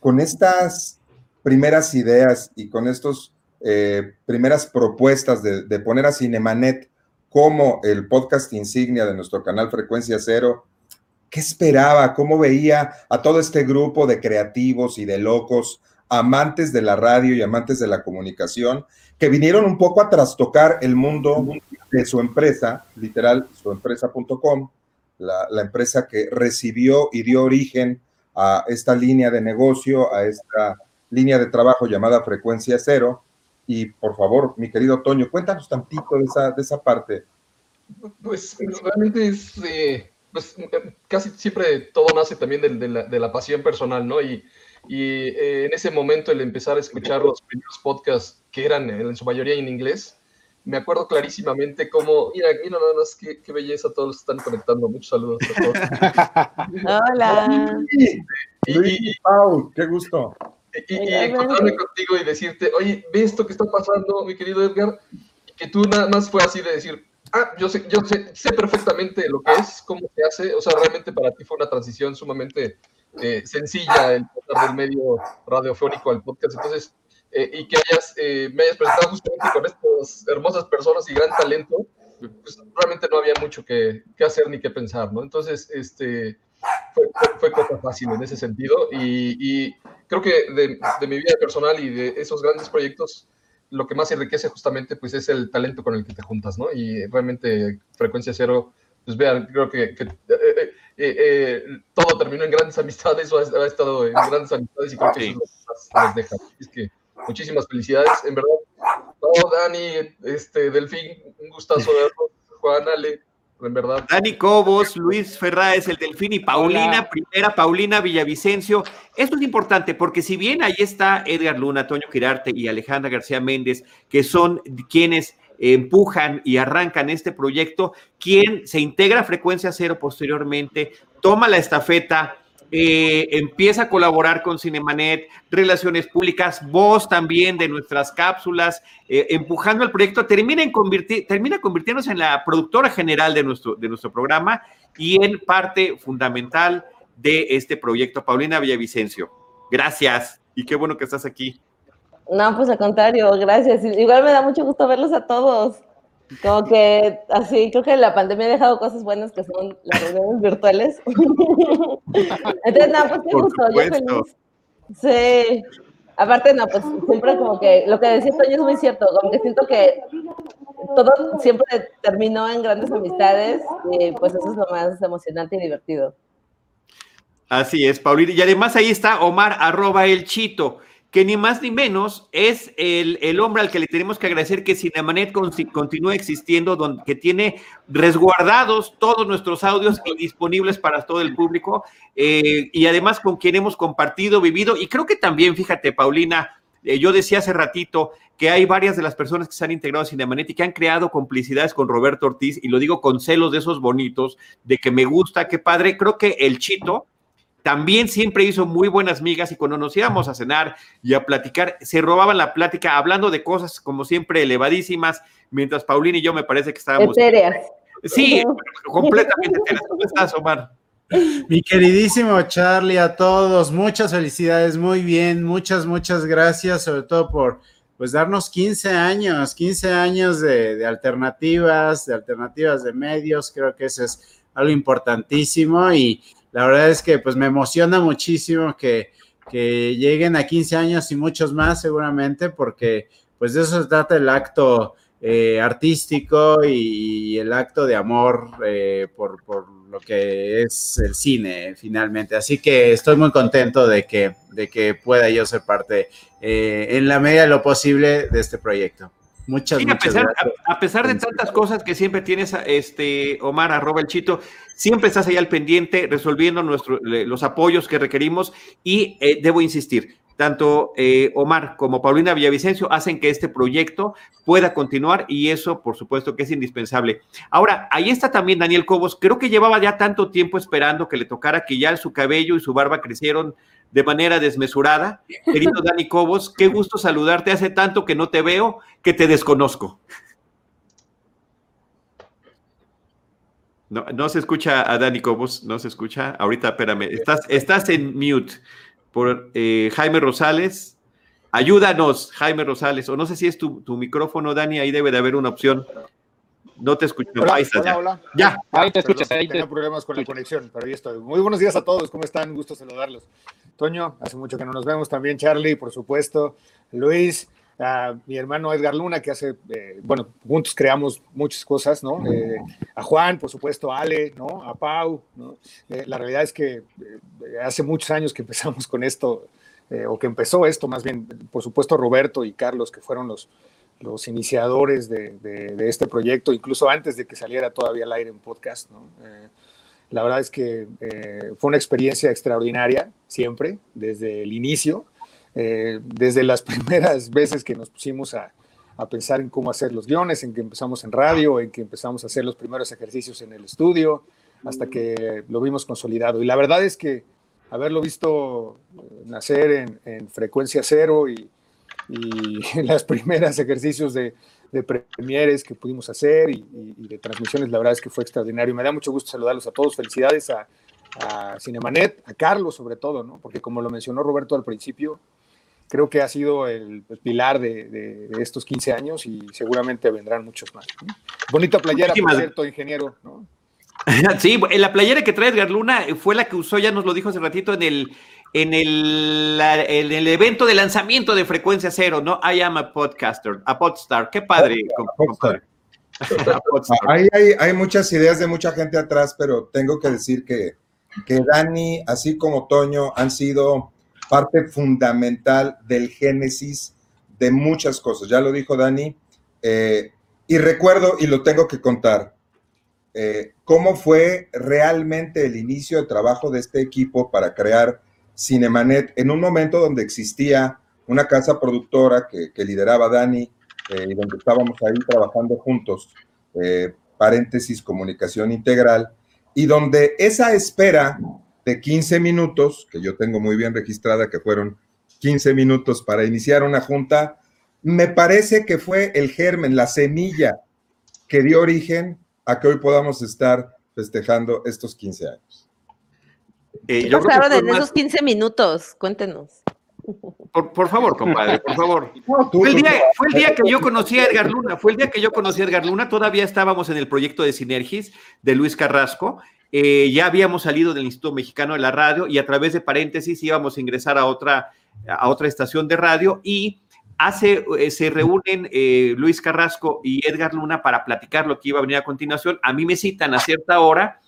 con estas primeras ideas y con estas eh, primeras propuestas de, poner a Cinemanet como el podcast insignia de nuestro canal Frecuencia Cero, ¿qué esperaba? ¿Cómo veía a todo este grupo de creativos y de locos, amantes de la radio y amantes de la comunicación, que vinieron un poco a trastocar el mundo de su empresa, literal, suempresa.com, la, la empresa que recibió y dio origen a esta línea de negocio, a esta línea de trabajo llamada frecuencia cero. Y por favor, mi querido Toño, cuéntanos tantito de esa, de esa parte. Pues realmente es, eh, pues, casi siempre todo nace también de, la, de la, pasión personal, ¿no? Y, y eh, en ese momento el empezar a escuchar los primeros podcasts que eran en su mayoría en inglés, me acuerdo clarísimamente cómo, mira, mira nada más qué, qué belleza, todos están conectando. Muchos saludos a todos. Hola. <laughs> Y, Pau, qué gusto. Y, y encontrarme contigo y decirte, oye, ve esto que está pasando, mi querido Edgar, y que tú nada más fue así de decir, ah, yo sé, yo sé, sé perfectamente lo que es, cómo se hace, o sea, realmente para ti fue una transición sumamente eh, sencilla el pasar del medio radiofónico al podcast, entonces eh, y que hayas, eh, me hayas presentado justamente con estas hermosas personas y gran talento, pues realmente no había mucho que, que hacer ni que pensar, ¿no? Entonces, este, fue, fue, cosa fácil en ese sentido y, y creo que de, de, mi vida personal y de esos grandes proyectos, lo que más enriquece justamente pues es el talento con el que te juntas, ¿no? Y realmente Frecuencia Cero, pues vean, creo que, que eh, eh, todo terminó en grandes amistades o ha, estado en grandes amistades y creo que eso es lo que más deja. Es que muchísimas felicidades, en verdad. Oh, Dani, este, Delfín, un gustazo verlo. Juan Ale, en verdad. Dani Cobos, Luis Ferráez, el Delfín y Paulina, primera Paulina Villavicencio. Esto es importante porque si bien ahí está Edgar Luna, Toño Quirarte y Alejandra García Méndez, que son quienes empujan y arrancan este proyecto, quien se integra a Frecuencia Cero posteriormente, toma la estafeta eh, empieza a colaborar con Cinemanet, Relaciones Públicas, voz también de nuestras cápsulas, eh, empujando el proyecto, termina, en termina convirtiéndose en la productora general de nuestro, de nuestro programa y en parte fundamental de este proyecto. Paulina Villavicencio, gracias y qué bueno que estás aquí. No, pues al contrario, gracias. Igual me da mucho gusto verlos a todos. Como que así, creo que la pandemia ha dejado cosas buenas que son las reuniones virtuales. <laughs> Entonces, no, pues qué gusto, yo feliz. Sí. Aparte, no, pues siempre como que lo que decía Toño es muy cierto, como que siento que todo siempre terminó en grandes amistades y pues eso es lo más emocionante y divertido. Así es, Paulina. Y además ahí está Omar, arroba el chito que ni más ni menos es el, hombre al que le tenemos que agradecer que Cinemanet continúe existiendo, donde, que tiene resguardados todos nuestros audios y disponibles para todo el público, eh, y además con quien hemos compartido, vivido, y creo que también, fíjate, Paulina, eh, yo decía hace ratito que hay varias de las personas que se han integrado a Cinemanet y que han creado complicidades con Roberto Ortiz, y lo digo con celos de esos bonitos, de que me gusta, qué padre, creo que el Chito también siempre hizo muy buenas migas y cuando nos íbamos a cenar y a platicar, se robaban la plática hablando de cosas como siempre elevadísimas, mientras Paulina y yo me parece que estábamos... Etéreas. Sí, completamente etéreas. ¿Cómo estás, Omar? Mi queridísimo Charlie, a todos, muchas felicidades, muy bien, muchas, muchas gracias, sobre todo por pues darnos 15 años, 15 años de, de alternativas, de alternativas de medios, creo que eso es algo importantísimo y, la verdad es que pues me emociona muchísimo que, lleguen a 15 años y muchos más seguramente, porque pues de eso se trata el acto eh, artístico y, el acto de amor eh, por, lo que es el cine finalmente. Así que estoy muy contento de que, de que pueda yo ser parte eh, en la medida de lo posible de este proyecto. Muchas, a pesar, A, pesar de tantas cosas que siempre tienes, este, Omar, arroba el chito, siempre estás ahí al pendiente, resolviendo nuestro, los apoyos que requerimos y eh, debo insistir, tanto eh, Omar como Paulina Villavicencio hacen que este proyecto pueda continuar y eso, por supuesto, que es indispensable. Ahora, ahí está también Daniel Cobos. Creo que llevaba ya tanto tiempo esperando que le tocara que ya su cabello y su barba crecieron de manera desmesurada. Querido Dani Cobos, qué gusto saludarte. Hace tanto que no te veo que te desconozco. No, se escucha a Dani Cobos, no se escucha. Ahorita, espérame, estás en mute por eh, Jaime Rosales. Ayúdanos, Jaime Rosales. O no sé si es tu, tu micrófono, Dani, ahí debe de haber una opción. No te escucho. Hola, hola, hola. Ya. Ahí te escuchas. Ahí Tengo problemas con la conexión, pero ahí estoy. Muy buenos días a todos. ¿Cómo están? Gusto saludarlos. Toño, hace mucho que no nos vemos. También Charlie, por supuesto. Luis, a mi hermano Edgar Luna, que hace, eh, bueno, juntos creamos muchas cosas, ¿no? Eh, a Juan, por supuesto, a Ale, ¿no? A Pau, ¿no? Eh, la realidad es que hace muchos años que empezamos con esto, o que empezó esto, más bien, por supuesto, Roberto y Carlos, que fueron los, los iniciadores de, este proyecto, incluso antes de que saliera todavía al aire en podcast. Eh, la verdad es que eh, fue una experiencia extraordinaria, siempre, desde el inicio, eh, desde las <laughs> primeras veces que nos pusimos a, pensar en cómo hacer los guiones, en que empezamos en radio, en que empezamos a hacer los primeros ejercicios en el estudio, hasta que lo vimos consolidado. Y la verdad es que haberlo visto nacer en, en frecuencia cero y, y <laughs> las primeras ejercicios de, de premieres que pudimos hacer y, de transmisiones, la verdad es que fue extraordinario. Me da mucho gusto saludarlos a todos. Felicidades a, a Cinemanet, a Carlos sobre todo, ¿no? porque como lo mencionó Roberto al principio, creo que ha sido el, pilar de, de, estos 15 años y seguramente vendrán muchos más. Bonita playera, por cierto, ingeniero. ¿no? <laughs> Sí, la playera que trae Edgar Luna fue la que usó, ya nos lo dijo hace ratito, en el en el, el, evento de lanzamiento de Frecuencia Cero, ¿no? I am a podcaster, a podstar. Qué padre. Hay, <laughs> hay, hay, muchas ideas de mucha gente atrás, pero tengo que decir que, que Dani, así como Toño, han sido parte fundamental del génesis de muchas cosas. Ya lo dijo Dani. Eh, y recuerdo, y lo tengo que contar, eh, cómo fue realmente el inicio de trabajo de este equipo para crear Cinemanet en un momento donde existía una casa productora que, lideraba Dani eh, y donde estábamos ahí trabajando juntos, paréntesis, comunicación integral, y donde esa espera de 15 minutos, que yo tengo muy bien registrada, que fueron 15 minutos para iniciar una junta, me parece que fue el germen, la semilla que dio origen a que hoy podamos estar festejando estos 15 años. Eh, ¿Qué pasaron en esos 15 minutos? Cuéntenos. Por, favor, compadre, por favor. <laughs> fue, el día, que yo conocí a Edgar Luna, fue el día que yo conocí a Edgar Luna, todavía estábamos en el proyecto de Sinergis de Luis Carrasco, eh, ya habíamos salido del Instituto Mexicano de la Radio y a través de paréntesis íbamos a ingresar a otra, a otra estación de radio y hace, eh, se reúnen eh, Luis Carrasco y Edgar Luna para platicar lo que iba a venir a continuación. A mí me citan a cierta hora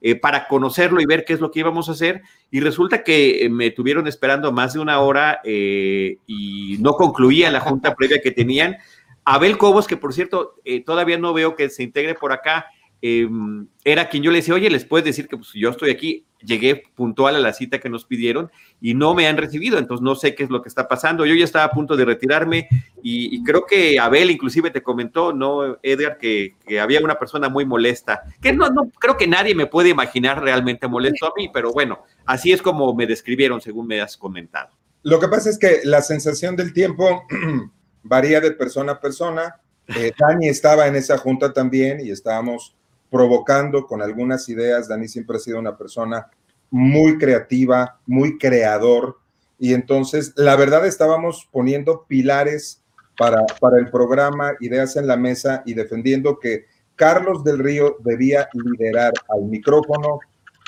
eh, para conocerlo y ver qué es lo que íbamos a hacer. Y resulta que me tuvieron esperando más de una hora y no concluía la junta previa que tenían. Abel Cobos, que por cierto, todavía no veo que se integre por acá, Em, era quien yo le decía, oye, les puedes decir que pues, yo estoy aquí, llegué puntual a la cita que nos pidieron y no me han recibido, entonces no sé qué es lo que está pasando. Yo ya estaba a punto de retirarme y, creo que Abel inclusive te comentó, ¿no, Edgar, que, había una persona muy molesta, que no, no creo que nadie me puede imaginar realmente molesto a mí, pero bueno, así es como me describieron según me has comentado. Lo que pasa es que la sensación del tiempo <clears throat> varía de persona a persona. Eh, Dani estaba en esa junta también y estábamos provocando con algunas ideas. Dani siempre ha sido una persona muy creativa, muy creador. Y entonces, la verdad, estábamos poniendo pilares para, para el programa, ideas en la mesa y defendiendo que Carlos del Río debía liderar al micrófono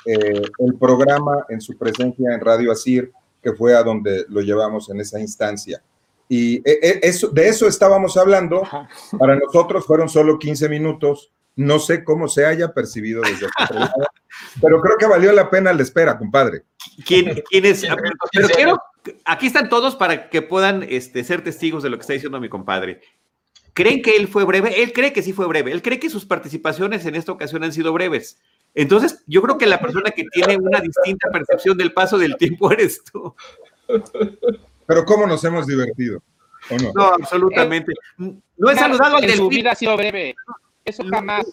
eh, el programa en su presencia en Radio Asir, que fue a donde lo llevamos en esa instancia. Y eh, eh, eso, de eso estábamos hablando. Para nosotros fueron solo 15 minutos no sé cómo se haya percibido desde otro lado, pero creo que valió la pena la espera, compadre. ¿Quién, es? Pero quiero, aquí están todos para que puedan este, ser testigos de lo que está diciendo mi compadre. ¿Creen que él fue breve? Él cree que sí fue breve. Él cree que sus participaciones en esta ocasión han sido breves. Entonces, yo creo que la persona que tiene una distinta percepción del paso del tiempo eres tú. Pero ¿cómo nos hemos divertido? no? no? absolutamente. No he saludado al del su vida ha sido breve. Eso jamás.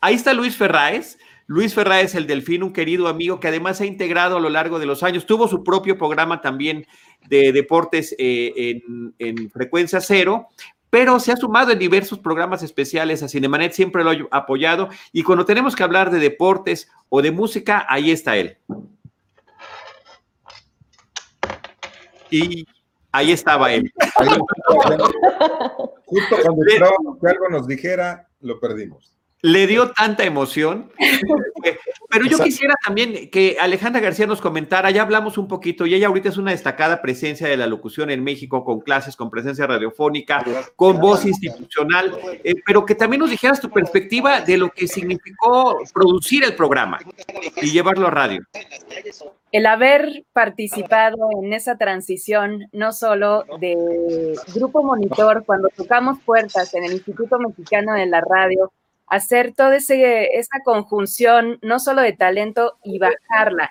Ahí está Luis Ferraes. Luis Ferraes, el Delfín, un querido amigo que además ha integrado a lo largo de los años. Tuvo su propio programa también de deportes eh, en, frecuencia cero, pero se ha sumado en diversos programas especiales a Cinemanet, siempre lo ha apoyado. Y cuando tenemos que hablar de deportes o de música, ahí está él. Y ahí estaba él. <laughs> Justo cuando esperábamos que algo nos dijera, lo perdimos. Le dio tanta emoción. <laughs> Pero yo quisiera también que Alejandra García nos comentara, ya hablamos un poquito, y ella ahorita es una destacada presencia de la locución en México, con clases, con presencia radiofónica, con voz institucional, eh, pero que también nos dijeras tu perspectiva de lo que significó producir el programa y llevarlo a radio. El haber participado en esa transición, no solo de Grupo Monitor, cuando tocamos puertas en el Instituto Mexicano de la Radio, hacer toda esa conjunción, no solo de talento y bajarla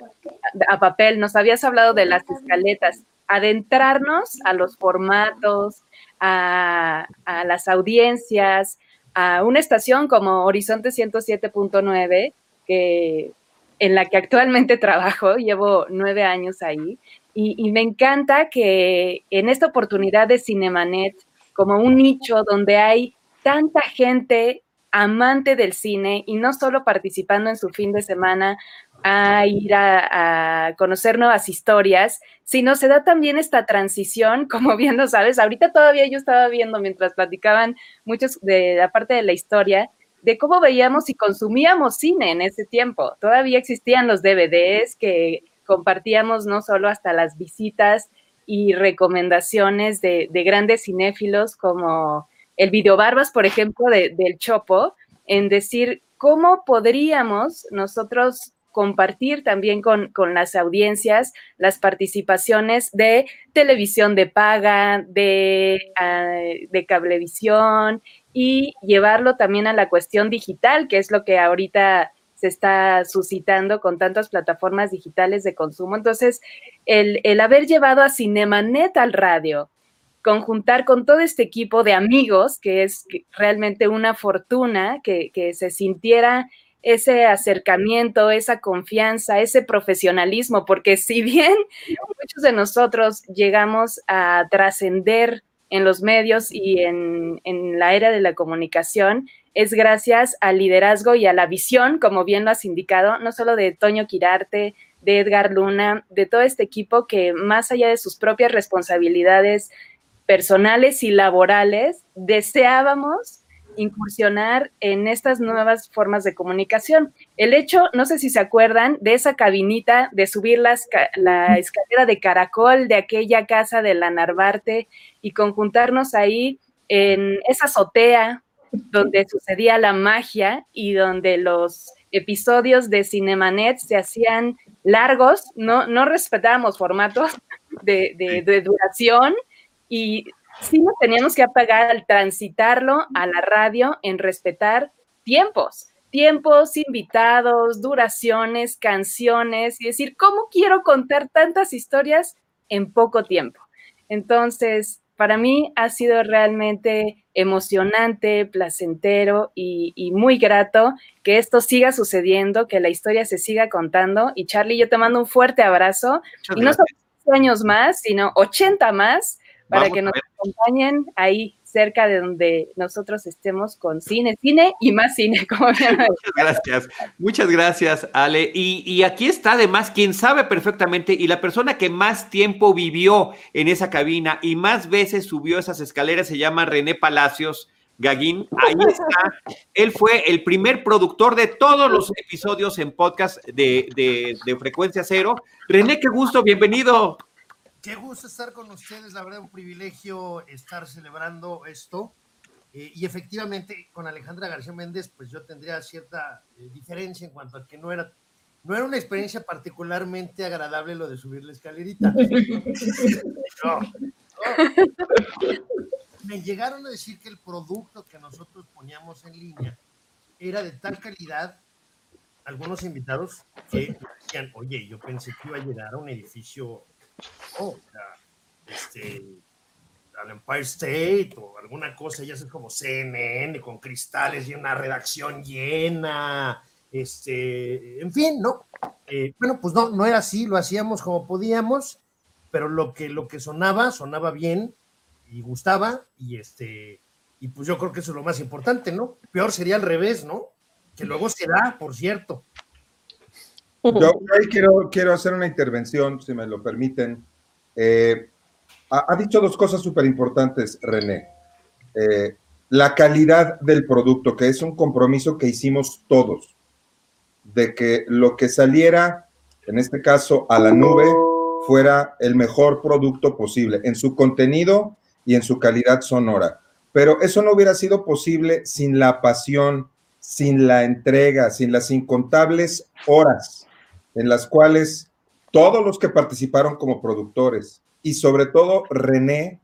a papel. Nos habías hablado de las escaletas, adentrarnos a los formatos, a, las audiencias, a una estación como Horizonte 107.9, que en la que actualmente trabajo, llevo nueve años ahí, y, y, me encanta que en esta oportunidad de Cinemanet, como un nicho donde hay tanta gente amante del cine y no solo participando en su fin de semana a ir a, conocer nuevas historias, sino se da también esta transición, <laughs> como bien lo sabes, ahorita todavía yo estaba viendo mientras platicaban muchos de la parte de la historia, de cómo veíamos y consumíamos cine en ese tiempo. Todavía existían los DVDs que compartíamos no solo hasta las visitas y recomendaciones de, de grandes cinéfilos como el video Barbas, por ejemplo, del Chopo, en decir cómo podríamos nosotros compartir también con, las audiencias las participaciones de televisión de paga, de, ah, de cablevisión y llevarlo también a la cuestión digital, que es lo que ahorita se está suscitando con tantas plataformas digitales de consumo. Entonces, el, el haber llevado a Cinemanet al radio, conjuntar con todo este equipo de amigos, que es realmente una fortuna que, se sintiera ese acercamiento, esa confianza, ese profesionalismo, porque si bien muchos de nosotros llegamos a trascender en los medios y en, en, la era de la comunicación, es gracias al liderazgo y a la visión, como bien lo has indicado, no solo de Toño Quirarte, de Edgar Luna, de todo este equipo que más allá de sus propias responsabilidades personales y laborales, deseábamos incursionar en estas nuevas formas de comunicación. El hecho, no sé si se acuerdan, de esa cabinita de subir la escalera de caracol de aquella casa de la Narvarte y conjuntarnos ahí en esa azotea donde sucedía la magia y donde los episodios de Cinemanet se hacían largos, no, no respetábamos formatos de, de duración y sí nos teníamos que apagar al transitarlo a la radio en respetar tiempos, tiempos, invitados, duraciones, canciones y decir, ¿cómo quiero contar tantas historias en poco tiempo? Entonces, para mí ha sido realmente emocionante, placentero y, muy grato que esto siga sucediendo, que la historia se siga contando. Y Charlie, yo te mando un fuerte abrazo. y no solo años más, sino 80 más para que nos acompañen ahí cerca de donde nosotros estemos con cine, cine y más cine. <laughs> Como muchas gracias, muchas gracias, Ale. Y, y, aquí está además quien sabe perfectamente y la persona que más tiempo vivió en esa cabina y más veces subió esas escaleras se llama René Palacios. Gaguín, ahí está. Él fue el primer productor de todos los episodios en podcast de, de, de Frecuencia Cero. René, qué gusto, bienvenido. Qué gusto estar con ustedes, la verdad, un privilegio estar celebrando esto. Eh, y efectivamente, con Alejandra García Méndez, pues yo tendría cierta eh, diferencia en cuanto a que no era, no era una experiencia particularmente agradable lo de subir la escalerita. <laughs> Me llegaron a decir que el producto que nosotros poníamos en línea era de tal calidad, algunos invitados que decían, oye, yo pensé que iba a llegar a un edificio oh, este, al Empire State o alguna cosa, ya sé como CNN con cristales y una redacción llena, este, en fin, ¿no? Eh, bueno, pues no, no era así, lo hacíamos como podíamos, pero lo que, lo que sonaba, sonaba bien y gustaba, y este, y pues yo creo que eso es lo más importante, ¿no? Peor sería al revés, ¿no? Que luego será, por cierto. Yo quiero, quiero hacer una intervención, si me lo permiten. Eh, ha, dicho dos cosas súper importantes, René. Eh, la calidad del producto, que es un compromiso que hicimos todos, de que lo que saliera, en este caso, a la nube, fuera el mejor producto posible en su contenido y en su calidad sonora. Pero eso no hubiera sido posible sin la pasión, sin la entrega, sin las incontables horas en las cuales todos los que participaron como productores y sobre todo René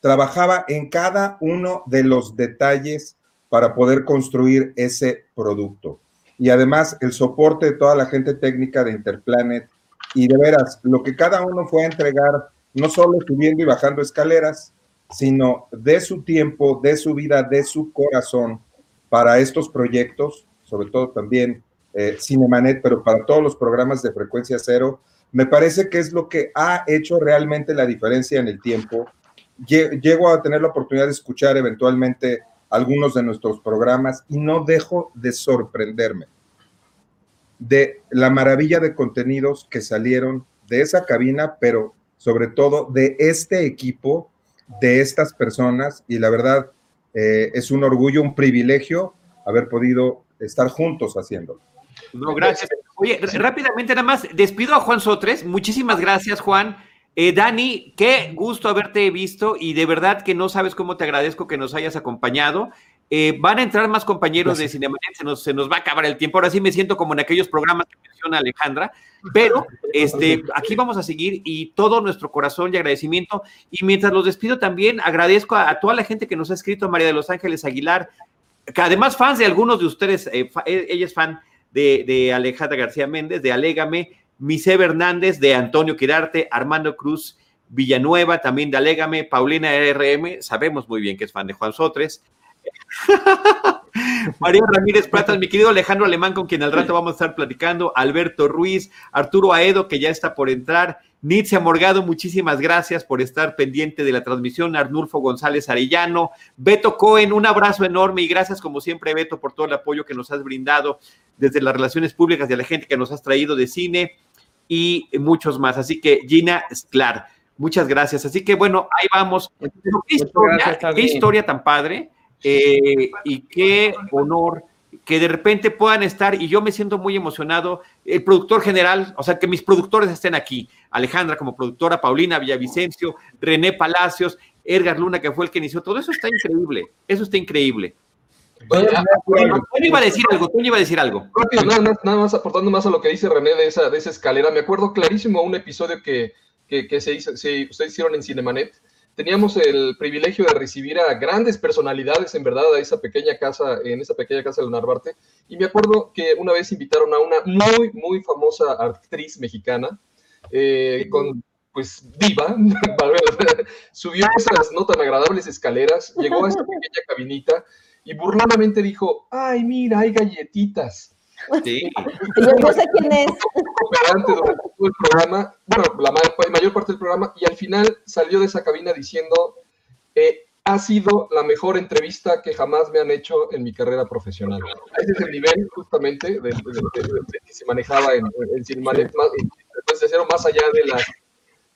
trabajaba en cada uno de los detalles para poder construir ese producto. Y además el soporte de toda la gente técnica de Interplanet y de veras, lo que cada uno fue a entregar, no solo subiendo y bajando escaleras, sino de su tiempo, de su vida, de su corazón para estos proyectos, sobre todo también eh, Cinemanet, pero para todos los programas de frecuencia cero, me parece que es lo que ha hecho realmente la diferencia en el tiempo. Llego a tener la oportunidad de escuchar eventualmente algunos de nuestros programas y no dejo de sorprenderme de la maravilla de contenidos que salieron de esa cabina, pero sobre todo de este equipo, de estas personas, y la verdad eh, es un orgullo, un privilegio haber podido estar juntos haciéndolo. No, gracias. Oye, rápidamente nada más, despido a Juan Sotres. Muchísimas gracias, Juan. Eh, Dani, qué gusto haberte visto y de verdad que no sabes cómo te agradezco que nos hayas acompañado. Eh, van a entrar más compañeros de Cinemanet, se nos, se nos va a acabar el tiempo. Ahora sí me siento como en aquellos programas que menciona Alejandra, pero <laughs> este, aquí vamos a seguir y todo nuestro corazón y agradecimiento. Y mientras los despido también, agradezco a, toda la gente que nos ha escrito, María de los Ángeles Aguilar, que además fans de algunos de ustedes, eh, ella es fan de, Alejandra García Méndez, de Alégame, Mise Hernández, de Antonio Quirarte, Armando Cruz Villanueva, también de Alégame, Paulina RM, sabemos muy bien que es fan de Juan Sotres, <laughs> María Ramírez Pratas, mi querido Alejandro Alemán, con quien al rato vamos a estar platicando, Alberto Ruiz, Arturo Aedo, que ya está por entrar, Nitzia Morgado, muchísimas gracias por estar pendiente de la transmisión, Arnulfo González Arellano, Beto Cohen, un abrazo enorme y gracias como siempre, Beto, por todo el apoyo que nos has brindado desde las relaciones públicas y a la gente que nos has traído de cine y muchos más. Así que Gina Sklar, muchas gracias. Así que bueno, ahí vamos. ¿Qué historia, qué historia tan padre? Eh, y qué honor que de repente puedan estar, y yo me siento muy emocionado, el productor general, o sea, que mis productores estén aquí, Alejandra como productora, Paulina Villavicencio, René Palacios, Edgar Luna, que fue el que inició, todo eso está increíble, eso está increíble. Toño iba a decir algo, Toño iba a decir algo. nada, más aportando más a lo que dice René de esa, de esa escalera, me acuerdo clarísimo un episodio que, que, se hizo, se, ustedes hicieron en Cinemanet, teníamos el privilegio de recibir a grandes personalidades, en verdad, a esa pequeña casa, en esa pequeña casa de Narvarte. Y me acuerdo que una vez invitaron a una muy, muy famosa actriz mexicana, eh, con, pues, diva, <laughs> subió esas no tan agradables escaleras, llegó a esta pequeña cabinita y burladamente dijo, ay, mira, hay galletitas. Sí. <laughs> Yo no sé quién es. Durante todo el programa, bueno, la mayor parte del programa, y al final salió de esa cabina diciendo, eh, ha sido la mejor entrevista que jamás me han hecho en mi carrera profesional. Ese es el nivel justamente de, que se manejaba en, en Cinemanet, entonces era más allá de las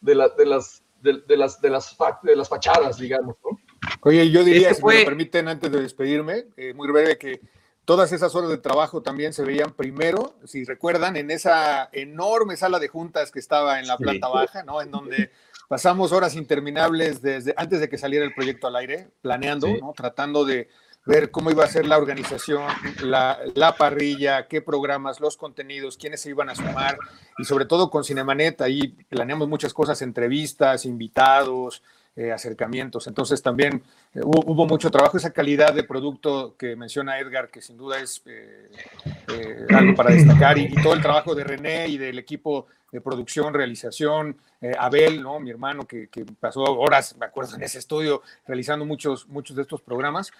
de, de las de, las de las de las fachadas, digamos, ¿no? Oye, yo diría, si me lo permiten, antes de despedirme, eh, muy breve, que Todas esas horas de trabajo también se veían primero, si recuerdan, en esa enorme sala de juntas que estaba en la planta baja, ¿no? En donde pasamos horas interminables desde antes de que saliera el proyecto al aire, planeando, ¿no? Tratando de ver cómo iba a ser la organización, la, la, parrilla, qué programas, los contenidos, quiénes se iban a sumar y sobre todo con Cinemanet, ahí planeamos muchas cosas, entrevistas, invitados, eh, acercamientos. Entonces también eh, hubo, mucho trabajo, esa calidad de producto que menciona Edgar, que sin duda es eh, algo para destacar, y, todo el trabajo de René y del equipo de producción, realización, Abel, ¿no? mi hermano, que, pasó horas, me acuerdo, en ese estudio realizando muchos, muchos de estos programas,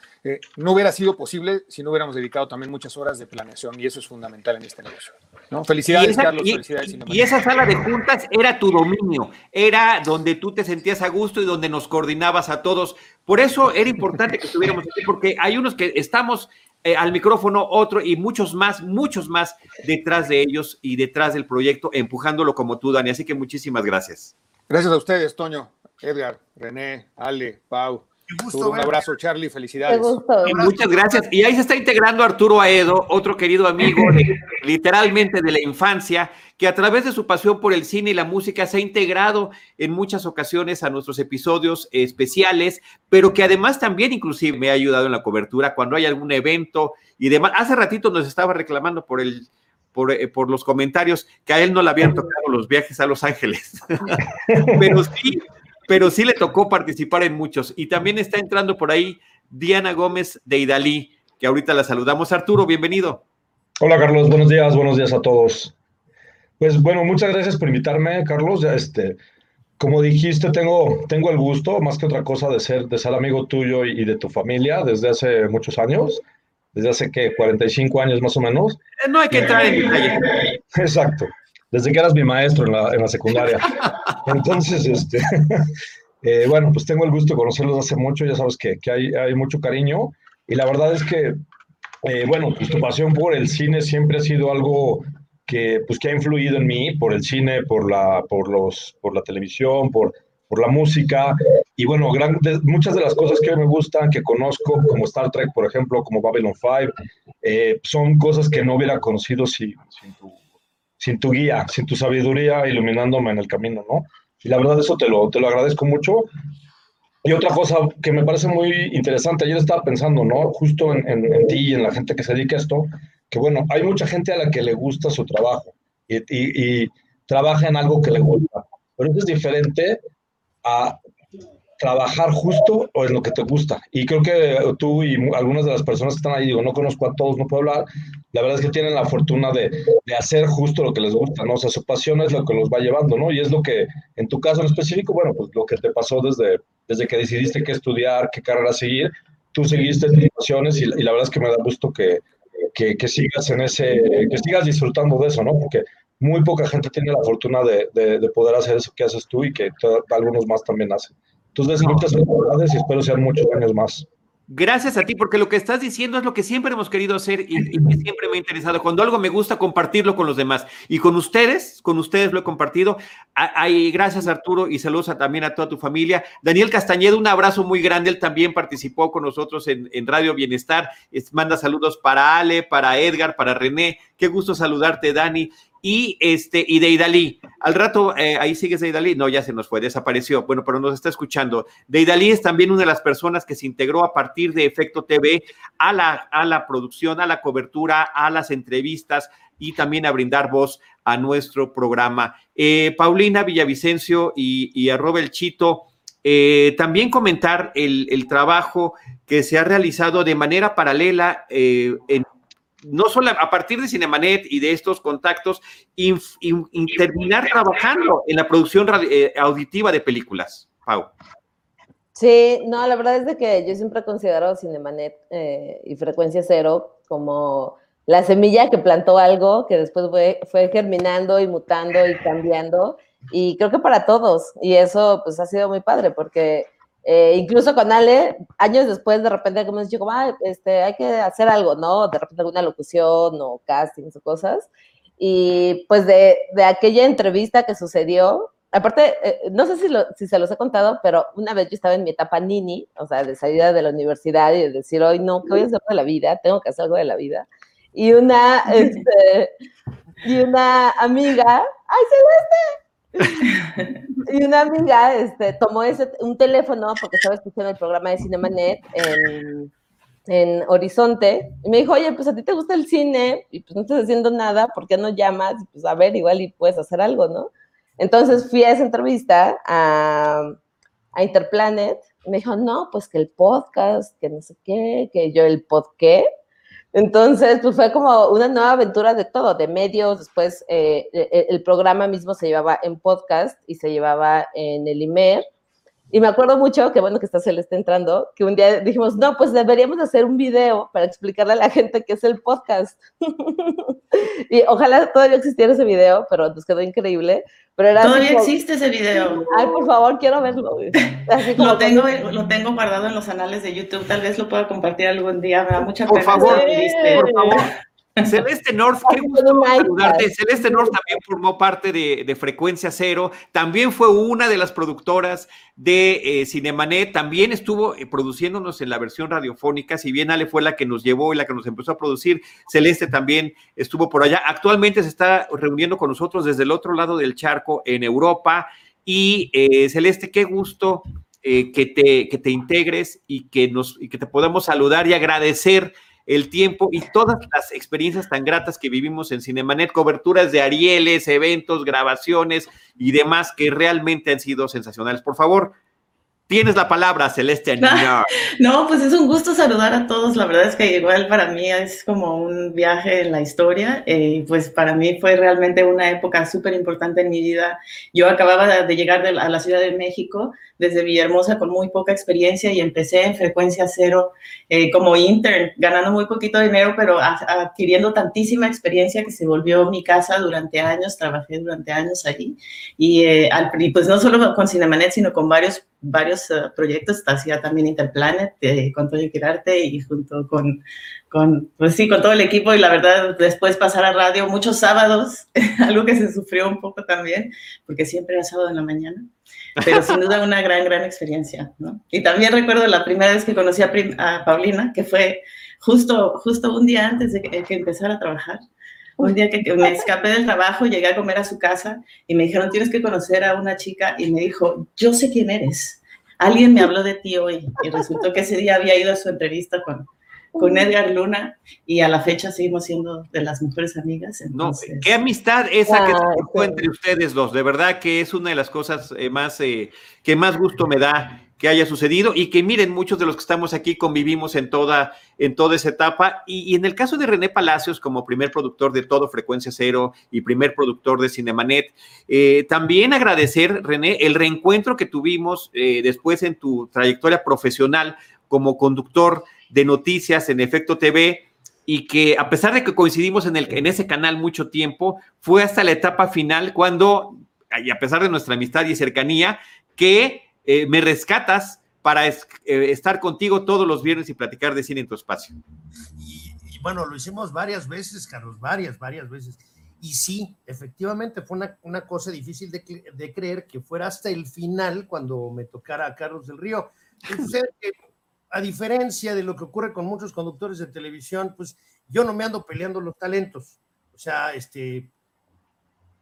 no hubiera sido posible si no hubiéramos dedicado también muchas horas de planeación, y eso es fundamental en este negocio. ¿no? Felicidades, Carlos, felicidades. Y esa sala de juntas era tu dominio, era donde tú te sentías a gusto y donde nos coordinabas a todos. Por eso era importante que estuviéramos aquí, porque hay unos que estamos eh, al micrófono, otro y muchos más, muchos más detrás de ellos y detrás del proyecto, empujándolo como tú, Dani. Así que muchísimas gracias. Gracias a ustedes, Toño, Edgar, René, Ale, Pau. Un abrazo, Charlie, felicidades. muchas gracias. Y ahí se está integrando Arturo Aedo, otro querido amigo <laughs> literalmente de la infancia, que a través de su pasión por el cine y la música se ha integrado en muchas ocasiones a nuestros episodios especiales, pero que además también inclusive me ha ayudado en la cobertura cuando hay algún evento y demás. Hace ratito nos estaba reclamando por el por, eh, por, los comentarios que a él no le habían tocado los viajes a Los Ángeles. <laughs> pero sí, pero sí le tocó participar en muchos. Y también está entrando por ahí Diana Gómez de Idalí, que ahorita la saludamos. Arturo, bienvenido. Hola Carlos, buenos días, buenos días a todos. Pues bueno, muchas gracias por invitarme, Carlos. Este, como dijiste, tengo, tengo el gusto, más que otra cosa, de ser, de ser amigo tuyo y, de tu familia desde hace muchos años, desde hace que 45 años más o menos. Eh, no hay que entrar en detalle. <laughs> Exacto, desde que eras mi maestro en la, en la secundaria. <laughs> Entonces, este, <laughs> eh, bueno, pues tengo el gusto de conocerlos hace mucho, ya sabes que, que hay, hay mucho cariño y la verdad es que, eh, bueno, pues tu pasión por el cine siempre ha sido algo que, pues, que ha influido en mí por el cine, por la, por los, por la televisión, por, por la música. Y bueno, muchas de las cosas que me gustan, que conozco, como Star Trek, por ejemplo, como Babylon 5, eh, son cosas que no hubiera conocido sin, sin, tu, sin tu guía, sin tu sabiduría iluminándome en el camino, ¿no? Y la verdad eso te lo, te lo agradezco mucho. Y otra cosa que me parece muy interesante, ayer estaba pensando, ¿no? Justo en, en, ti y en la gente que se dedica a esto, que bueno, hay mucha gente a la que le gusta su trabajo y, trabaja en algo que le gusta, pero eso es diferente a trabajar justo o en lo que te gusta. Y creo que tú y algunas de las personas que están ahí, digo, no conozco a todos, no puedo hablar, la verdad es que tienen la fortuna de, de, hacer justo lo que les gusta, ¿no? O sea, su pasión es lo que los va llevando, ¿no? Y es lo que, en tu caso en específico, bueno, pues lo que te pasó desde, desde que decidiste qué estudiar, qué carrera seguir, tú seguiste situaciones y, y, la verdad es que me da gusto que, que, que, sigas en ese, que sigas disfrutando de eso, ¿no? Porque muy poca gente tiene la fortuna de, de, de poder hacer eso que haces tú y que algunos más también hacen. Entonces, muchas felicidades y espero sean muchos años más. Gracias a ti, porque lo que estás diciendo es lo que siempre hemos querido hacer y, y, que siempre me ha interesado. Cuando algo me gusta, compartirlo con los demás. Y con ustedes, con ustedes lo he compartido. Ay, gracias, Arturo, y saludos a, también a toda tu familia. Daniel Castañeda, un abrazo muy grande. Él también participó con nosotros en, en Radio Bienestar. Es, manda saludos para Ale, para Edgar, para René. Qué gusto saludarte, Dani y este y Deidali. Al rato, eh, ahí sigues Deidali. No, ya se nos fue, desapareció. Bueno, pero nos está escuchando. Deidali es también una de las personas que se integró a partir de Efecto TV a la, a la producción, a la cobertura, a las entrevistas y también a brindar voz a nuestro programa. Eh, Paulina Villavicencio y, y a Robert Chito. Eh, también comentar el, el, trabajo que se ha realizado de manera paralela en no solo a partir de Cinemanet y de estos contactos, in, in, in terminar trabajando en la producción eh, auditiva de películas, Pau. Sí, no, la verdad es de que yo siempre he considerado Cinemanet eh, y Frecuencia Cero como la semilla que plantó algo que después fue, fue germinando y mutando y cambiando. Y creo que para todos. Y eso pues ha sido muy padre porque eh, incluso con Ale, años después, de repente, como dicho, como, ah, este, hay que hacer algo, ¿no? De repente alguna locución o castings o cosas. Y pues de, de aquella entrevista que sucedió, aparte, eh, no sé si, lo, si se los he contado, pero una vez yo estaba en mi etapa nini, o sea, de salida de la universidad y de decir, hoy no, ¿qué voy a hacer de la vida? Tengo que hacer algo de la vida. Y una, <laughs> este, y una amiga, ¡ay, Celeste! <laughs> y una amiga este, tomó ese, un teléfono porque estaba escuchando el programa de Cinemanet en, en Horizonte y me dijo, oye, pues a ti te gusta el cine y pues no estás haciendo nada, ¿por qué no llamas? Pues a ver, igual y puedes hacer algo, ¿no? Entonces fui a esa entrevista a, a Interplanet y me dijo, no, pues que el podcast, que no sé qué, que yo el podcast entonces, pues fue como una nueva aventura de todo, de medios, después eh, el programa mismo se llevaba en podcast y se llevaba en el IMER. Y me acuerdo mucho, que bueno que está Celeste entrando, que un día dijimos, no, pues deberíamos hacer un video para explicarle a la gente qué es el podcast. <laughs> y ojalá todavía existiera ese video, pero nos quedó increíble. Pero era todavía como, existe ese video. Ay, por favor, quiero verlo. lo, tengo, lo tengo guardado en los anales de YouTube, tal vez lo pueda compartir algún día, me da mucha por pena. Favor, por favor, Celeste North, qué gusto saludarte. Celeste North también formó parte de, de, Frecuencia Cero, también fue una de las productoras de eh, Cinemanet, también estuvo eh, produciéndonos en la versión radiofónica, si bien Ale fue la que nos llevó y la que nos empezó a producir, Celeste también estuvo por allá. Actualmente se está reuniendo con nosotros desde el otro lado del charco en Europa. Y eh, Celeste, qué gusto que, te, que te integres y que, nos, y que te podamos saludar y agradecer el tiempo y todas las experiencias tan gratas que vivimos en Cinemanet, coberturas de Arieles, eventos, grabaciones y demás que realmente han sido sensacionales. Por favor, Tienes la palabra, Celeste <laughs> No, pues es un gusto saludar a todos. La verdad es que igual para mí es como un viaje en la historia. Eh, pues para mí fue realmente una época súper importante en mi vida. Yo acababa de llegar a la Ciudad de México desde Villahermosa con muy poca experiencia y empecé en frecuencia cero eh, como intern, ganando muy poquito dinero, pero adquiriendo tantísima experiencia que se volvió mi casa durante años. Trabajé durante años allí. Y, eh, al, pues no solo con Cinemanet, sino con varios varios uh, proyectos, hacía también Interplanet eh, con Toño Quirarte y junto con, con, pues sí, con todo el equipo y la verdad después pasar a radio muchos sábados, <laughs> algo que se sufrió un poco también, porque siempre era sábado en la mañana, pero sin duda una gran, gran experiencia, ¿no? Y también recuerdo la primera vez que conocí a, Paulina, que fue justo, justo un día antes de que, que empezara a trabajar. Un día que, que, me escapé del trabajo, llegué a comer a su casa y me dijeron, tienes que conocer a una chica y me dijo, yo sé quién eres. Alguien me habló de ti hoy y resultó que ese día había ido a su entrevista con, con Edgar Luna y a la fecha seguimos siendo de las mejores amigas. Entonces... No, qué amistad esa que se forjó entre ustedes dos, de verdad que es una de las cosas eh, más eh, que más gusto me da que haya sucedido y que miren, muchos de los que estamos aquí convivimos en toda, en toda esa etapa. Y, y, en el caso de René Palacios, como primer productor de todo Frecuencia Cero y primer productor de Cinemanet, eh, también agradecer, René, el reencuentro que tuvimos eh, después en tu trayectoria profesional como conductor de noticias en Efecto TV y que a pesar de que coincidimos en, el, en ese canal mucho tiempo, fue hasta la etapa final cuando, y a pesar de nuestra amistad y cercanía, que eh, me rescatas para es, eh, estar contigo todos los viernes y platicar de cine en tu espacio. Y, y, bueno, lo hicimos varias veces, Carlos, varias, varias veces. Y sí, efectivamente fue una, una cosa difícil de, de, creer que fuera hasta el final cuando me tocara a Carlos del Río. Entonces, <laughs> a diferencia de lo que ocurre con muchos conductores de televisión, pues yo no me ando peleando los talentos. O sea, este,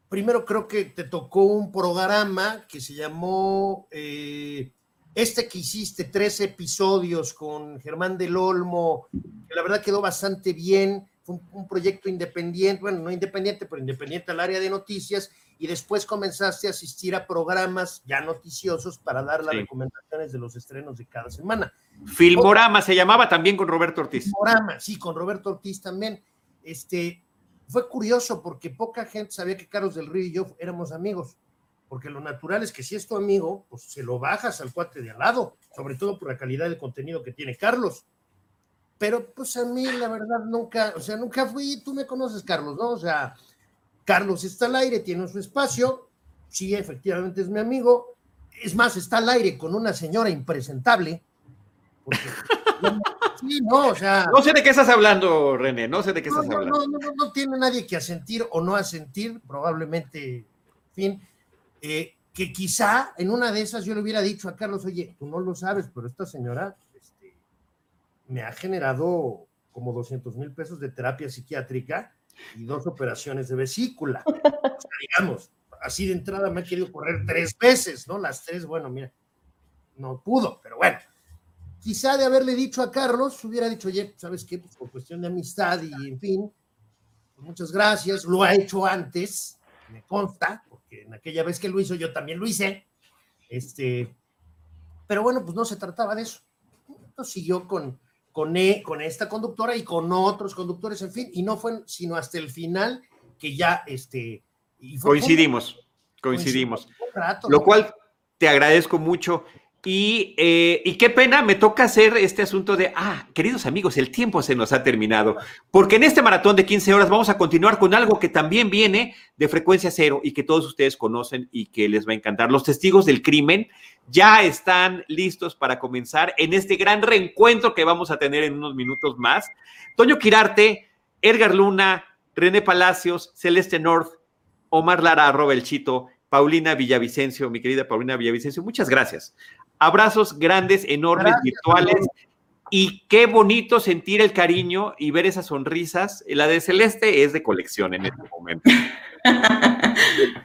primero creo que te tocó un programa que se llamó, eh, este que hiciste, tres episodios con Germán del Olmo, que la verdad quedó bastante bien, fue un, un proyecto independiente, bueno, no independiente, pero independiente al área de noticias, y después comenzaste a asistir a programas ya noticiosos para dar las sí. recomendaciones de los estrenos de cada semana. Filmorama se llamaba también con Roberto Ortiz. Filmorama, sí, con Roberto Ortiz también. Este, fue curioso porque poca gente sabía que Carlos del Río y yo éramos amigos, porque lo natural es que si es tu amigo, pues se lo bajas al cuate de al lado, sobre todo por la calidad del contenido que tiene Carlos. Pero pues a mí la verdad nunca, o sea, nunca fui, tú me conoces Carlos, ¿no? O sea, Carlos está al aire, tiene su espacio, sí, efectivamente es mi amigo, es más, está al aire con una señora impresentable. Porque, <laughs> sí, no, o sea, no sé de qué estás hablando, René, no sé de qué no, estás no, hablando. No, no, no, tiene nadie que asentir o no asentir, probablemente, en fin, eh, que quizá en una de esas yo le hubiera dicho a Carlos, oye, tú no lo sabes, pero esta señora este, me ha generado como 200 mil pesos de terapia psiquiátrica y dos operaciones de vesícula. <laughs> O sea, digamos, así de entrada me ha querido correr tres veces, ¿no? Las tres, bueno, mira, no pudo, pero bueno. Quizá de haberle dicho a Carlos, hubiera dicho, oye, ¿sabes qué? Pues por cuestión de amistad y en fin, pues muchas gracias. Lo ha hecho antes, me consta, porque en aquella vez que lo hizo yo también lo hice. Este, pero bueno, pues no se trataba de eso. Entonces siguió con, con, e, con esta conductora y con otros conductores, en fin, y no fue sino hasta el final que ya este... Y fue coincidimos, coincidimos. Rato, Lo ¿no? cual te agradezco mucho. Y, eh, y, qué pena, me toca hacer este asunto de, ah, queridos amigos, el tiempo se nos ha terminado, porque en este maratón de 15 horas vamos a continuar con algo que también viene de frecuencia cero y que todos ustedes conocen y que les va a encantar. Los testigos del crimen ya están listos para comenzar en este gran reencuentro que vamos a tener en unos minutos más. Toño Quirarte, Edgar Luna, René Palacios, Celeste North, Omar Lara, arroba el chito, Paulina Villavicencio, mi querida Paulina Villavicencio, muchas gracias. Abrazos grandes, enormes, gracias, virtuales. Y qué bonito sentir el cariño y ver esas sonrisas. La de Celeste es de colección en este momento.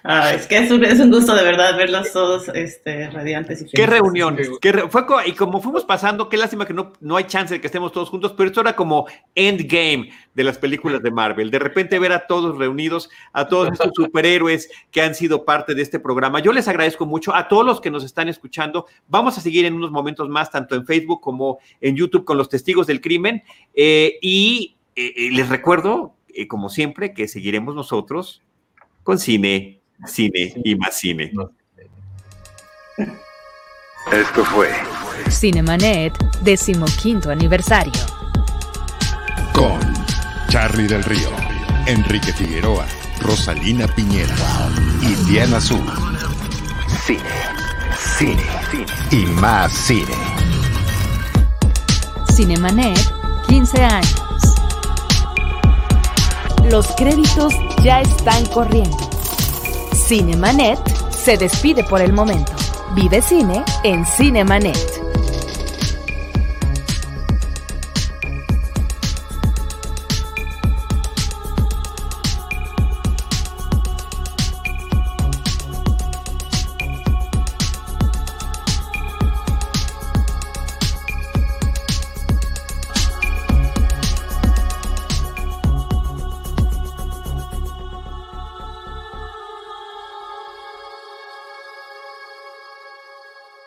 Ah, es que es un, es un, gusto de verdad verlos todos este, radiantes. Y qué reunión. Qué re, fue, y como fuimos pasando, qué lástima que no, no hay chance de que estemos todos juntos, pero esto era como endgame de las películas de Marvel. De repente ver a todos reunidos, a todos estos superhéroes que han sido parte de este programa. Yo les agradezco mucho a todos los que nos están escuchando. Vamos a seguir en unos momentos más, tanto en Facebook como en YouTube, con los testigos del crimen. Eh, y eh, les recuerdo, eh, como siempre, que seguiremos nosotros con cine, cine y más cine. Esto fue Cinemanet, decimoquinto aniversario. Con Charlie del Río, Enrique Figueroa, Rosalina Piñera y Diana Azul. Cine, cine, cine y más cine. Cinemanet, 15 años. Los créditos ya están corriendo. Cinemanet se despide por el momento. Vive cine en Cinemanet.